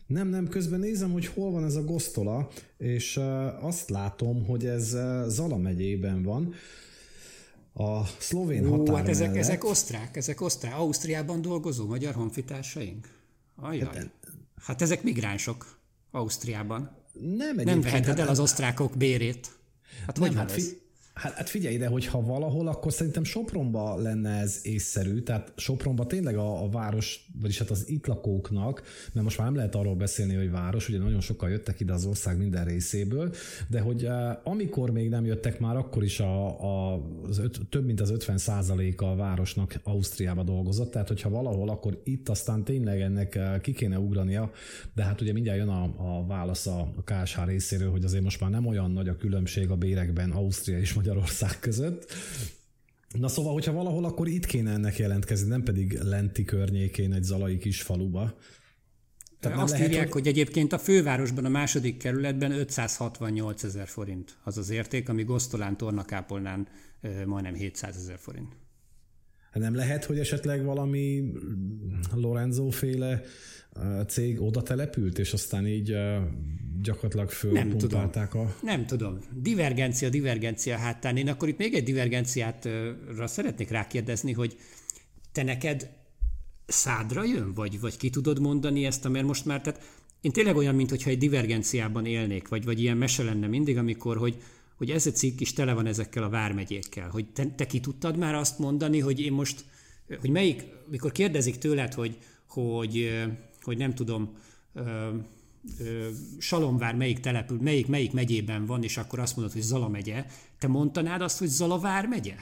Nem, nem, közben nézem, hogy hol van ez a Gosztola, és azt látom, hogy ez Zala megyében van. A szlovén Ó, határ hát ezek, mellett. ezek osztrák, ezek osztrák. Ausztriában dolgozó magyar honfitársaink? Ajaj. Hát, hát ezek migránsok Ausztriában. Nem, nem veheted el hát- az osztrákok bérét. Hát nem, hogy hát, ez? Hát, hát figyelj ide, hogy ha valahol, akkor szerintem Sopronba lenne ez észszerű, tehát Sopronba tényleg a, a város, vagyis hát az itt lakóknak, mert most már nem lehet arról beszélni, hogy város, ugye nagyon sokan jöttek ide az ország minden részéből, de hogy eh, amikor még nem jöttek már, akkor is a, a, az öt, több mint az 50 a a városnak Ausztriába dolgozott, tehát hogyha valahol, akkor itt aztán tényleg ennek eh, ki kéne ugrania, de hát ugye mindjárt jön a, a válasz a KSH részéről, hogy azért most már nem olyan nagy a különbség a bérekben Ausztria és Magyarország között. Na szóval, hogyha valahol, akkor itt kéne ennek jelentkezni, nem pedig lenti környékén egy zalai kis faluba. Tehát Azt lehet, írják, hogy... hogy egyébként a fővárosban a második kerületben 568 ezer forint az az érték, ami Gosztolán, Tornakápolnán majdnem 700 ezer forint. Nem lehet, hogy esetleg valami Lorenzo féle cég oda települt, és aztán így gyakorlatilag fölpumpálták a... Nem tudom. Divergencia, divergencia hátán. Én akkor itt még egy divergenciátra szeretnék rákérdezni, hogy te neked szádra jön, vagy, vagy ki tudod mondani ezt, mert most már, tehát én tényleg olyan, mintha egy divergenciában élnék, vagy, vagy ilyen mese lenne mindig, amikor, hogy, hogy ez a cikk is tele van ezekkel a vármegyékkel, hogy te, te ki tudtad már azt mondani, hogy én most, hogy melyik, mikor kérdezik tőled, hogy, hogy, hogy nem tudom, Salomvár melyik települ, melyik, melyik megyében van, és akkor azt mondod, hogy Zala megye, te mondtanád azt, hogy Zalavár megye?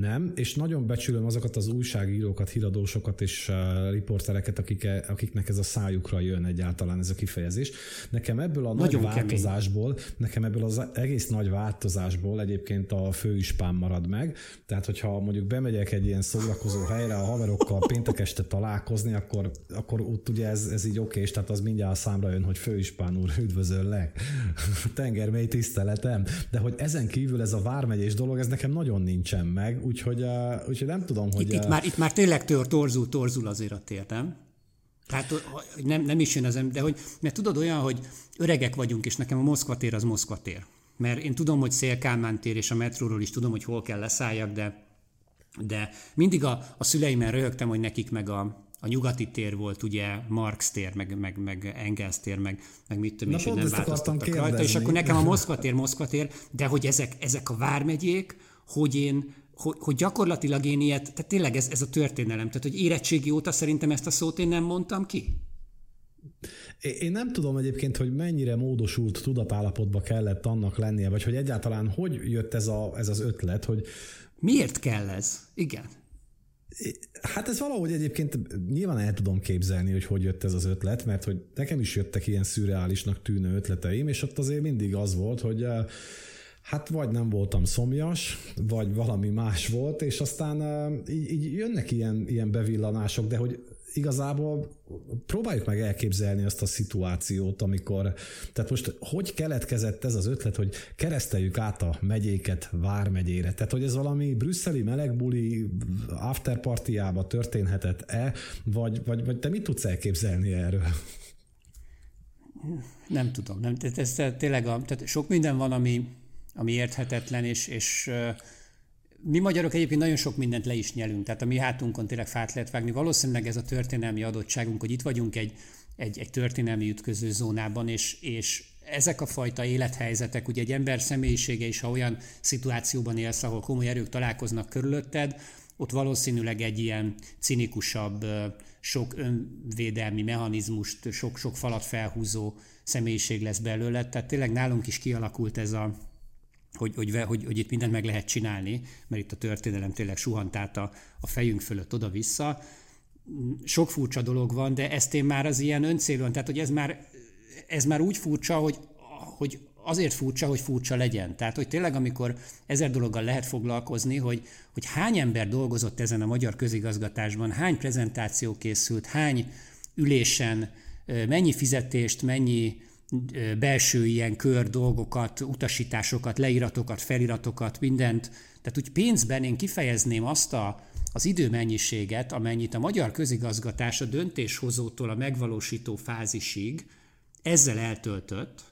Nem, és nagyon becsülöm azokat az újságírókat, híradósokat és uh, riportereket, akik, akiknek ez a szájukra jön egyáltalán ez a kifejezés. Nekem ebből a nagyon nagy változásból, kemény. nekem ebből az egész nagy változásból egyébként a főispán marad meg. Tehát, hogyha mondjuk bemegyek egy ilyen szórakozó helyre a haverokkal péntek este találkozni, akkor, akkor ott ugye ez, ez így oké, és tehát az mindjárt számra jön, hogy főispán úr, üdvözöllek. Tengermély tiszteletem. De hogy ezen kívül ez a vármegyés dolog, ez nekem nagyon nincsen meg, úgyhogy, uh, úgyhogy nem tudom, hogy... Itt, itt, már, itt már tényleg tör, torzul, torzul azért a tér, nem? Tehát nem, nem is jön az de hogy, mert tudod olyan, hogy öregek vagyunk, és nekem a Moszkva tér az Moszkva tér. Mert én tudom, hogy Szélkálmán tér, és a metróról is tudom, hogy hol kell leszálljak, de, de mindig a, a szüleimen röhögtem, hogy nekik meg a, a nyugati tér volt, ugye Marx tér, meg, meg, meg Engels tér, meg, meg mit tudom, és hogy nem változtattak rajta, és akkor nekem a Moszkva tér, Moszkva tér, de hogy ezek, ezek a vármegyék, hogy én hogy, hogy gyakorlatilag én ilyet, tehát tényleg ez, ez a történelem, tehát hogy érettségi óta szerintem ezt a szót én nem mondtam ki. Én nem tudom egyébként, hogy mennyire módosult tudatállapotba kellett annak lennie, vagy hogy egyáltalán hogy jött ez, a, ez az ötlet, hogy... Miért kell ez? Igen. Hát ez valahogy egyébként nyilván el tudom képzelni, hogy hogy jött ez az ötlet, mert hogy nekem is jöttek ilyen szürreálisnak tűnő ötleteim, és ott azért mindig az volt, hogy eh, hát vagy nem voltam szomjas, vagy valami más volt, és aztán így, így jönnek ilyen, ilyen bevillanások, de hogy igazából próbáljuk meg elképzelni azt a szituációt, amikor, tehát most hogy keletkezett ez az ötlet, hogy kereszteljük át a megyéket Vármegyére? Tehát, hogy ez valami brüsszeli melegbuli afterpartiába történhetett-e, vagy, vagy, vagy te mit tudsz elképzelni erről? Nem tudom. Nem, tehát ez tényleg a, tehát sok minden van, ami, ami érthetetlen, és, és mi magyarok egyébként nagyon sok mindent le is nyelünk, tehát a mi hátunkon tényleg fát lehet vágni. Valószínűleg ez a történelmi adottságunk, hogy itt vagyunk egy, egy, egy történelmi ütköző zónában, és, és ezek a fajta élethelyzetek, ugye egy ember személyisége is, ha olyan szituációban élsz, ahol komoly erők találkoznak körülötted, ott valószínűleg egy ilyen cinikusabb, sok önvédelmi mechanizmust, sok-sok falat felhúzó személyiség lesz belőle. Tehát tényleg nálunk is kialakult ez a, hogy, hogy, hogy, hogy itt mindent meg lehet csinálni, mert itt a történelem tényleg suhant át a, a fejünk fölött oda-vissza. Sok furcsa dolog van, de ezt én már az ilyen öncélúan, tehát hogy ez már, ez már úgy furcsa, hogy, hogy azért furcsa, hogy furcsa legyen. Tehát, hogy tényleg, amikor ezer dologgal lehet foglalkozni, hogy, hogy hány ember dolgozott ezen a magyar közigazgatásban, hány prezentáció készült, hány ülésen, mennyi fizetést, mennyi belső ilyen kör dolgokat, utasításokat, leíratokat, feliratokat, mindent. Tehát úgy pénzben én kifejezném azt a, az időmennyiséget, amennyit a magyar közigazgatás a döntéshozótól a megvalósító fázisig ezzel eltöltött,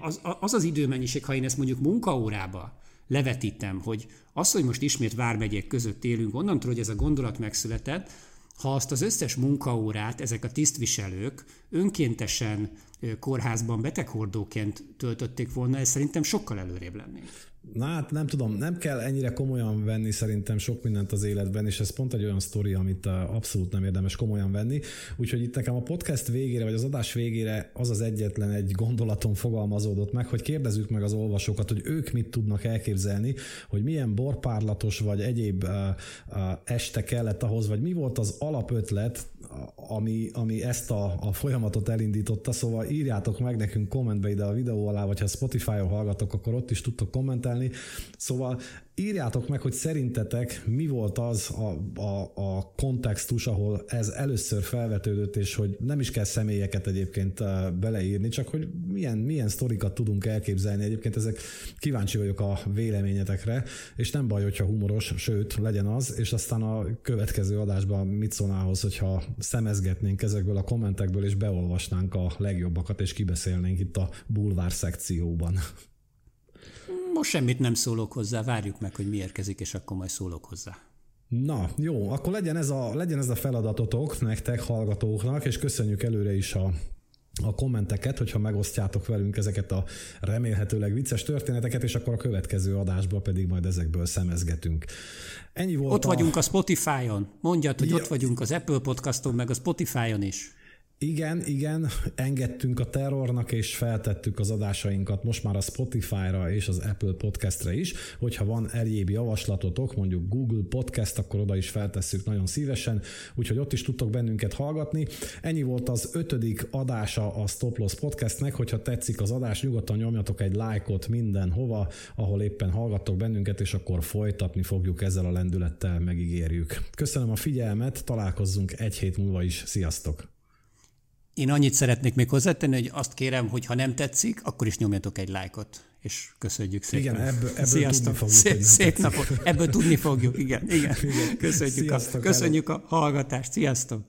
az, az az időmennyiség, ha én ezt mondjuk munkaórába levetítem, hogy az, hogy most ismét vármegyék között élünk, onnantól, hogy ez a gondolat megszületett, ha azt az összes munkaórát ezek a tisztviselők önkéntesen kórházban beteghordóként töltötték volna, ez szerintem sokkal előrébb lennénk. Na hát nem tudom, nem kell ennyire komolyan venni szerintem sok mindent az életben, és ez pont egy olyan sztori, amit abszolút nem érdemes komolyan venni. Úgyhogy itt nekem a podcast végére, vagy az adás végére az az egyetlen egy gondolatom fogalmazódott meg, hogy kérdezzük meg az olvasókat, hogy ők mit tudnak elképzelni, hogy milyen borpárlatos vagy egyéb uh, uh, este kellett ahhoz, vagy mi volt az alapötlet, ami, ami ezt a, a folyamatot elindította, szóval írjátok meg nekünk kommentbe ide a videó alá, vagy ha Spotify-on hallgatok, akkor ott is tudtok kommentelni. Szóval írjátok meg, hogy szerintetek mi volt az a, a, a kontextus, ahol ez először felvetődött, és hogy nem is kell személyeket egyébként uh, beleírni, csak hogy milyen, milyen sztorikat tudunk elképzelni. Egyébként ezek kíváncsi vagyok a véleményetekre, és nem baj, hogyha humoros, sőt, legyen az, és aztán a következő adásban mit szólnál ahhoz, hogyha szemezgetnénk ezekből a kommentekből, és beolvasnánk a legjobbakat, és kibeszélnénk itt a bulvár szekcióban. Most semmit nem szólok hozzá, várjuk meg, hogy mi érkezik, és akkor majd szólok hozzá. Na, jó, akkor legyen ez a, legyen ez a feladatotok nektek, hallgatóknak, és köszönjük előre is a a kommenteket, hogyha megosztjátok velünk ezeket a remélhetőleg vicces történeteket, és akkor a következő adásban pedig majd ezekből szemezgetünk. Ennyi volt Ott a... vagyunk a Spotify-on. Mondjad, hogy ja. ott vagyunk az Apple Podcaston, meg a Spotify-on is. Igen, igen, engedtünk a terrornak, és feltettük az adásainkat most már a Spotify-ra és az Apple Podcast-re is. Hogyha van egyéb javaslatotok, mondjuk Google Podcast, akkor oda is feltesszük nagyon szívesen, úgyhogy ott is tudtok bennünket hallgatni. Ennyi volt az ötödik adása a Stop Loss Podcastnek, hogyha tetszik az adás, nyugodtan nyomjatok egy lájkot mindenhova, ahol éppen hallgattok bennünket, és akkor folytatni fogjuk ezzel a lendülettel, megígérjük. Köszönöm a figyelmet, találkozzunk egy hét múlva is, sziasztok! Én annyit szeretnék még hozzátenni, hogy azt kérem, hogy ha nem tetszik, akkor is nyomjatok egy lájkot, és köszönjük szépen. Igen, ebből, ebből Sziasztok. tudni fogjuk. Szép, szép napot. Ebből tudni fogjuk, igen. igen. igen. Köszönjük, Sziasztok, a, köszönjük a hallgatást. Sziasztok.